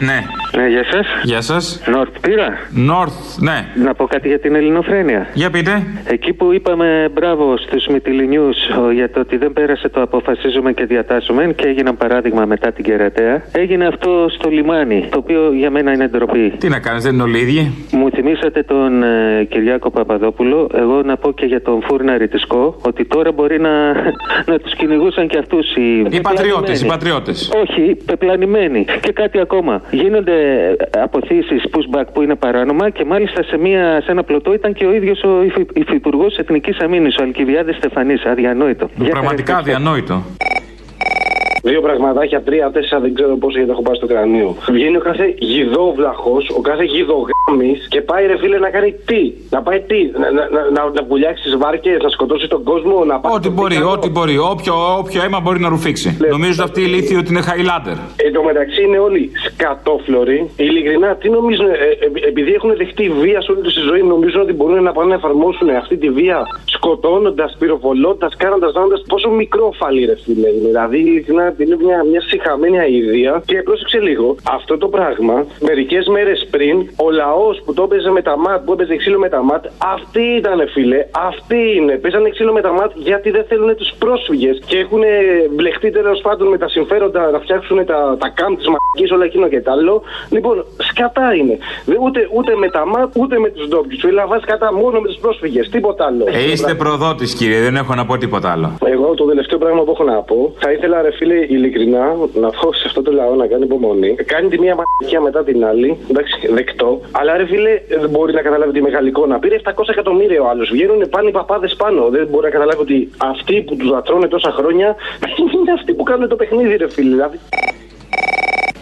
[SPEAKER 3] Ναι.
[SPEAKER 13] Ναι, γεια σας.
[SPEAKER 3] Γεια σας.
[SPEAKER 13] Νορτ πήρα.
[SPEAKER 3] Νορτ, ναι.
[SPEAKER 13] Να πω κάτι για την ελληνοφρένεια.
[SPEAKER 3] Για πείτε.
[SPEAKER 13] Εκεί που είπαμε μπράβο στους Μυτιλινιού για το ότι δεν πέρασε το αποφασίζουμε και διατάσσουμε και έγινε παράδειγμα μετά την Κερατέα, έγινε αυτό στο λιμάνι. Το οποίο για μένα είναι ντροπή.
[SPEAKER 3] Τι να κάνεις, δεν είναι όλοι ίδιοι;
[SPEAKER 13] Μου θυμήσατε τον ε, Κυριάκο Παπαδόπουλο. Εγώ να πω και για τον Φούρνα Ρητισκό ότι τώρα μπορεί να, να τους κυνηγούσαν και αυτούς οι.
[SPEAKER 3] Οι πατριώτες, οι πατριώτες.
[SPEAKER 13] Όχι, πεπλανημένοι. Και κάτι ακόμα γίνονται αποθήσεις pushback που είναι παράνομα και μάλιστα σε, μια, σε ένα πλωτό ήταν και ο ίδιος ο υφυπουργός Εθνικής Αμήνης, ο Αλκιβιάδης Στεφανής. Αδιανόητο.
[SPEAKER 3] Πραγματικά αδιανόητο.
[SPEAKER 14] Δύο πραγματάκια, τρία, τέσσερα, δεν ξέρω πόσο γιατί έχω πάει στο κρανίο. Βγαίνει ο κάθε γιδόβλαχο, ο κάθε γιδογάμι και πάει ρε φίλε να κάνει τι; Να πάει τι; Να, να, να, να βουλιάξει βάρκες, να σκοτώσει τον κόσμο, να πάει.
[SPEAKER 3] Ό,τι μπορεί, ό,τι μπορεί. Όποιο, όποιο αίμα μπορεί να ρουφήξει. Λε, Νομίζω αυτή η λύθη ότι είναι Highlander.
[SPEAKER 14] Εν τω μεταξύ είναι όλοι σκατόφλωροι. Ειλικρινά, τι νομίζουν, ε, ε, επειδή έχουν δεχτεί βία σε όλη τους τη ζωή, νομίζουν ότι μπορούν να πάνε να εφαρμόσουν αυτή τη βία σκοτώνοντας, πυροβολώντας, κάνοντας, δάνοντας πόσο μικρόφαλοι ρε φίλε. Δηλαδή, ειλικρινά είναι μια, μια συχαμένη αηδία. Και πρόσεξε λίγο, αυτό το πράγμα μερικές μέρες πριν ο λαός που το έπαιζε με τα ματ, που έπαιζε ξύλο με τα ματ, αυτοί ήταν φίλε, αυτοί είναι. Παίζανε ξύλο με τα ματ γιατί δεν θέλουν τους πρόσφυγες και έχουν μπλεχτεί τέλος πάντων με τα συμφέροντα να φτιάξουν τα, τα κάμπ της μαγικής, όλα εκείνο και τα άλλο. Λοιπόν, σκατά είναι. Ούτε, ούτε με τα ματ, ούτε με τους ντόπιους. Του βάζει κατά μόνο με τους πρόσφυγες, τίποτα άλλο.
[SPEAKER 3] Ε, είστε Είστε προδότης, κύριε, δεν έχω να πω τίποτα άλλο.
[SPEAKER 14] Εγώ το τελευταίο πράγμα που έχω να πω, θα ήθελα ρε φίλε ειλικρινά να πω σε αυτό το λαό να κάνει υπομονή. Κάνει τη μία μαγικία μετά την άλλη, εντάξει, δεκτό. Αλλά ρε φίλε δεν μπορεί να καταλάβει τη μεγάλη εικόνα. Πήρε 700 εκατομμύρια ο άλλος. Βγαίνουν πάλι οι παπάδες πάνω. Δεν μπορεί να καταλάβει ότι αυτοί που τους δατρώνε τόσα χρόνια είναι αυτοί που κάνουν το παιχνίδι, ρε φίλε. Δηλαδή.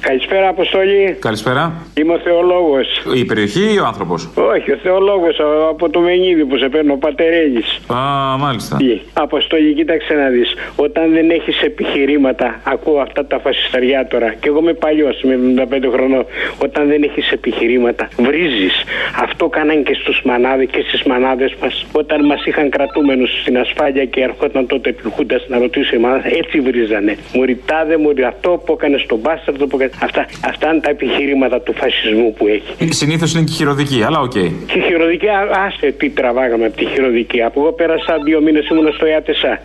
[SPEAKER 15] Καλησπέρα, Αποστολή.
[SPEAKER 3] Καλησπέρα.
[SPEAKER 15] Είμαι ο Θεολόγος.
[SPEAKER 3] Η περιοχή ή ο άνθρωπος;
[SPEAKER 15] Όχι, ο Θεολόγος από το Μενίδη που σε παίρνω, ο Πατερέλης.
[SPEAKER 3] Α, μάλιστα.
[SPEAKER 15] Τι. Αποστολή, κοίταξε να δεις. Όταν δεν έχεις επιχειρήματα, ακούω αυτά τα φασισταριά τώρα. Και εγώ είμαι παλιός, με 75 χρονών. Όταν δεν έχεις επιχειρήματα, βρίζεις. Αυτό κάναν και στους μανάδες και στις μανάδες μας. Όταν μας είχαν κρατούμενους στην ασφάλεια και ερχόταν τότε επιχούντας να ρωτήσει η μανάδα, έτσι βρίζανε. Μουριτάδε, μουρι αυτό που έκανε στον μπάσταρδο που έκανε. Αυτά, αυτά είναι τα επιχειρήματα του φασισμού που έχει.
[SPEAKER 3] Συνήθως είναι και χειροδική, αλλά οκ. Okay.
[SPEAKER 15] Και χειροδική, άσε τι τραβάγαμε από τη χειροδική. Από εγώ πέρασα δύο μήνες ήμουν στο ΙΑΤΕΣΑ. Ε,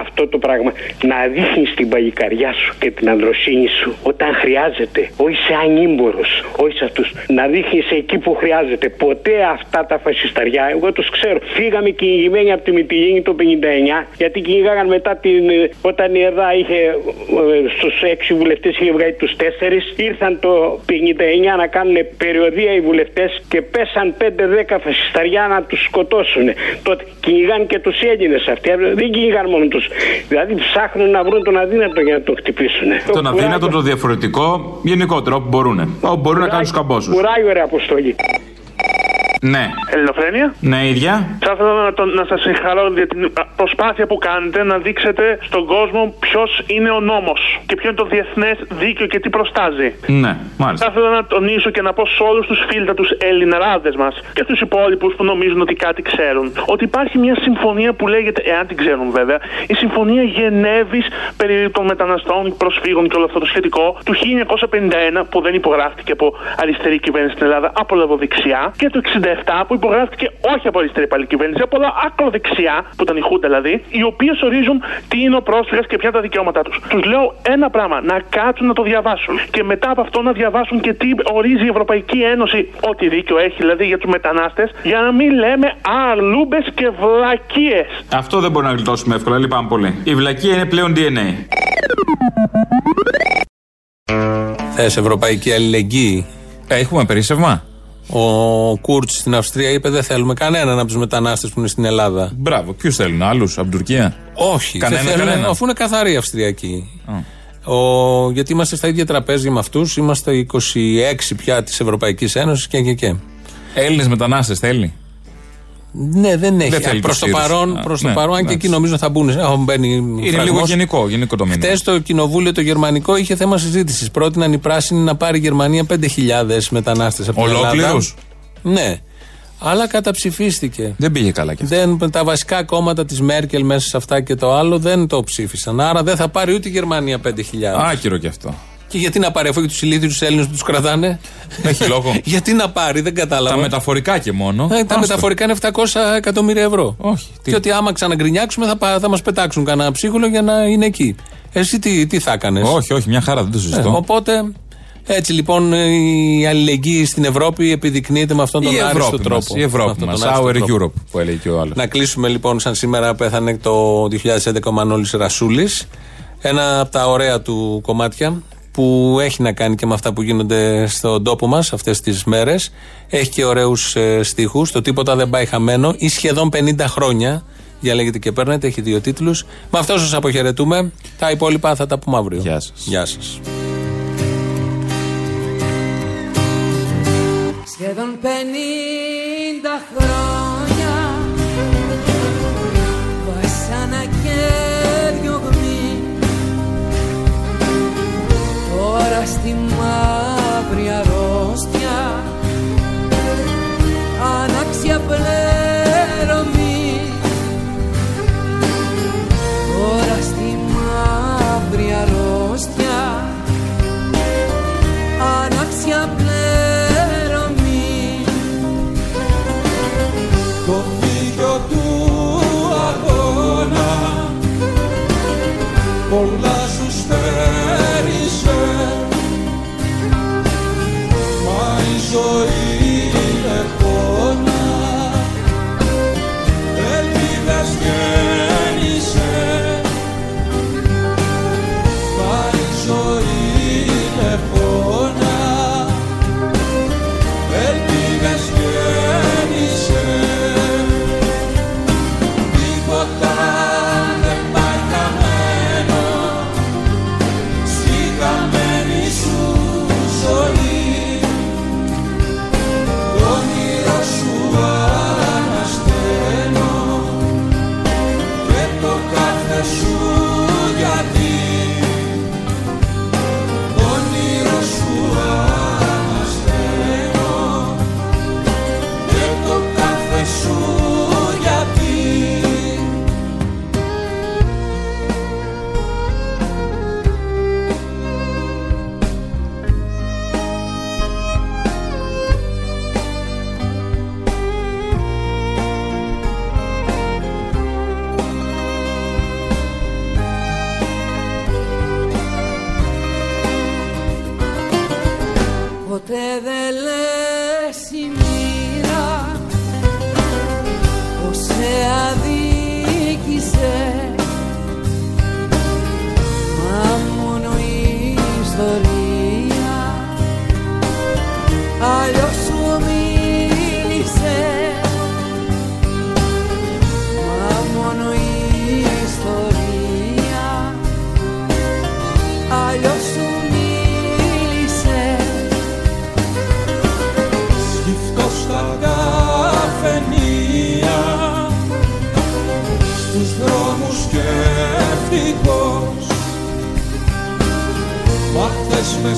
[SPEAKER 15] αυτό το πράγμα. Να δείχνεις την παγικαριά σου και την ανδροσύνη σου όταν χρειάζεται. Όχι σε ανήμπορο, όχι σε αυτούς. Να δείχνεις εκεί που χρειάζεται. Ποτέ αυτά τα φασισταριά, εγώ τους ξέρω. Φύγαμε κυνηγημένοι από τη Μητυλίνη το 59, γιατί κυνηγάγαν μετά την. Ε, όταν η ΕΔΑ είχε ε, στους έξι βουλευτές είχε βγάλει τους τέσσερις ήρθαν το 59 να κάνουν περιοδία οι βουλευτές και πέσαν 5-10 φασισταριά να τους σκοτώσουν. Τότε κυνηγάν και τους Έλληνες αυτοί. Δεν κυνηγάν μόνο τους. Δηλαδή ψάχνουν να βρουν τον αδύνατο για να τον χτυπήσουν.
[SPEAKER 3] Τον αδύνατο, το διαφορετικό, γενικότερο όπου μπορούν. Όπου μπορούν να κάνουν του καμπόσου.
[SPEAKER 15] Κουράγιο ρε αποστολή.
[SPEAKER 3] Ναι.
[SPEAKER 16] Ελληνοφρένεια.
[SPEAKER 3] Ναι, ίδια.
[SPEAKER 16] Θα ήθελα να, το, να σας συγχαρώ για την προσπάθεια που κάνετε να δείξετε στον κόσμο ποιος είναι ο νόμος και ποιο είναι το διεθνές δίκαιο και τι προστάζει.
[SPEAKER 3] Ναι, μάλιστα.
[SPEAKER 16] Θα ήθελα να τονίσω και να πω σε όλους τους φίλτα τους Ελληναράδες μας και στου υπόλοιπους που νομίζουν ότι κάτι ξέρουν ότι υπάρχει μια συμφωνία που λέγεται, εάν την ξέρουν βέβαια, η Συμφωνία Γενέβης περί των μεταναστών, προσφύγων και όλο αυτό το σχετικό του 1951 που δεν υπογράφτηκε από αριστερή κυβέρνηση στην Ελλάδα, από λεβοδεξιά και το 67 που υπογράφηκε όχι από αριστερή πάλι κυβέρνηση, από ακροδεξιά, που ήταν η Χούντα δηλαδή, οι οποίες ορίζουν τι είναι ο πρόσφυγα και ποια είναι τα δικαιώματά τους. Τους λέω ένα πράγμα, να κάτσουν να το διαβάσουν. Και μετά από αυτό να διαβάσουν και τι ορίζει η Ευρωπαϊκή Ένωση, ό,τι δίκιο έχει δηλαδή για τους μετανάστες, για να μην λέμε αλούμπε και βλακίες.
[SPEAKER 3] Αυτό δεν μπορεί να γλιτώσουμε εύκολα, λυπάμαι πολύ. Η βλακία είναι πλέον DNA.
[SPEAKER 2] Θες ευρωπαϊκή αλληλεγγύη;
[SPEAKER 3] Έχουμε περίσσευμα;
[SPEAKER 2] Ο Κούρτς στην Αυστρία είπε: Δεν θέλουμε κανέναν από τους μετανάστες που είναι στην Ελλάδα.
[SPEAKER 3] Μπράβο. Ποιους θέλουν, άλλους από την Τουρκία;
[SPEAKER 2] Όχι, κανένα, θέλουν, κανένα. αφού είναι καθαροί Αυστριακοί. Ο, γιατί είμαστε στα ίδια τραπέζια με αυτούς, είμαστε 26 πια της Ευρωπαϊκής Ένωσης και, και, και.
[SPEAKER 3] Έλληνες μετανάστες θέλει.
[SPEAKER 2] Ναι, δεν έχει. Προς το παρόν, προς το ναι, παρόν αν και εκεί νομίζω θα μπουν. Μπαίνει
[SPEAKER 3] Είναι φραγμός. λίγο γενικό, γενικό το μήνυμα.
[SPEAKER 2] Χθες το κοινοβούλιο το γερμανικό είχε θέμα συζήτησης. Πρότειναν οι πράσινοι να πάρει η Γερμανία 5.000 μετανάστες από την Ελλάδα. Ολόκληρου. Ναι. Αλλά καταψηφίστηκε.
[SPEAKER 3] Δεν πήγε καλά και
[SPEAKER 2] αυτός. Δεν, τα βασικά κόμματα της Μέρκελ μέσα σε αυτά και το άλλο δεν το ψήφισαν. Άρα δεν θα πάρει ούτε η Γερμανία 5.000.
[SPEAKER 3] Άκυρο κι αυτό.
[SPEAKER 2] Και γιατί να πάρει, αφού και τους ηλίθιους Έλληνες που τους κρατάνε;
[SPEAKER 3] Έχει λόγο.
[SPEAKER 2] γιατί να πάρει, δεν κατάλαβα.
[SPEAKER 3] Τα μεταφορικά και μόνο.
[SPEAKER 2] Ε, τα μεταφορικά είναι 700 εκατομμύρια ευρώ.
[SPEAKER 3] Όχι.
[SPEAKER 2] Τι. Και ότι άμα ξαναγκρινιάξουμε θα, θα μας πετάξουν κανένα ψίχουλο για να είναι εκεί. Εσύ τι, τι θα έκανες;
[SPEAKER 3] Όχι, όχι, μια χαρά δεν το συζητώ.
[SPEAKER 2] Ε, οπότε έτσι λοιπόν η αλληλεγγύη στην Ευρώπη επιδεικνύεται με αυτόν τον άριστο τρόπο.
[SPEAKER 3] η Ευρώπη μας, Our Europe που έλεγε και ο άλλος.
[SPEAKER 2] Να κλείσουμε λοιπόν σαν σήμερα πέθανε το 2011 ο Μανώλης Ρασούλης. Ένα από τα ωραία του κομμάτια που έχει να κάνει και με αυτά που γίνονται στον τόπο μας αυτές τις μέρες. Έχει και ωραίους ε, στίχους. Το τίποτα δεν πάει χαμένο ή σχεδόν 50 χρόνια. Διαλέγετε και παίρνετε, έχει δύο τίτλους. Με αυτό σας αποχαιρετούμε. Τα υπόλοιπα θα τα πούμε αύριο.
[SPEAKER 3] Γεια σας.
[SPEAKER 2] Γεια σας.
[SPEAKER 17] Σχεδόν 50 χρόνια Τώρα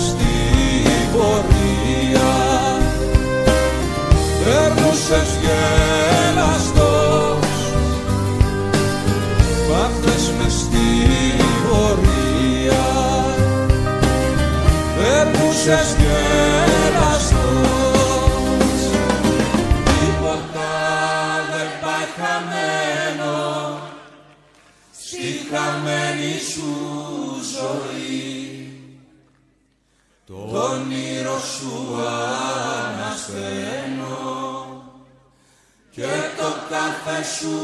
[SPEAKER 18] στην πορεία. Περνούσες γελαστός Μα χθες μες στην πορεία. Περνούσες γελαστός Τίποτα δεν πάει χαμένο. Στη χαμένη σου ζωή Το όνειρο σου ανασταίνω Και το κάθε σου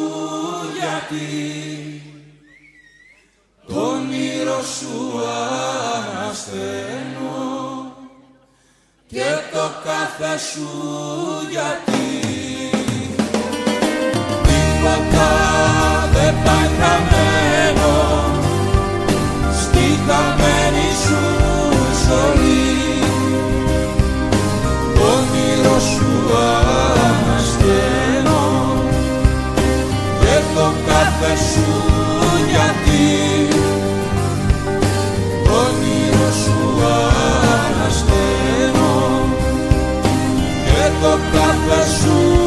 [SPEAKER 18] γιατί. Το όνειρο σου ανασταίνω και το κάθε σου γιατί. Τίποτα δεν πάει χαμένο στη χαμένη κάθε σου γιατί Το όνειρο σου ανασταίνω και το κάθε σου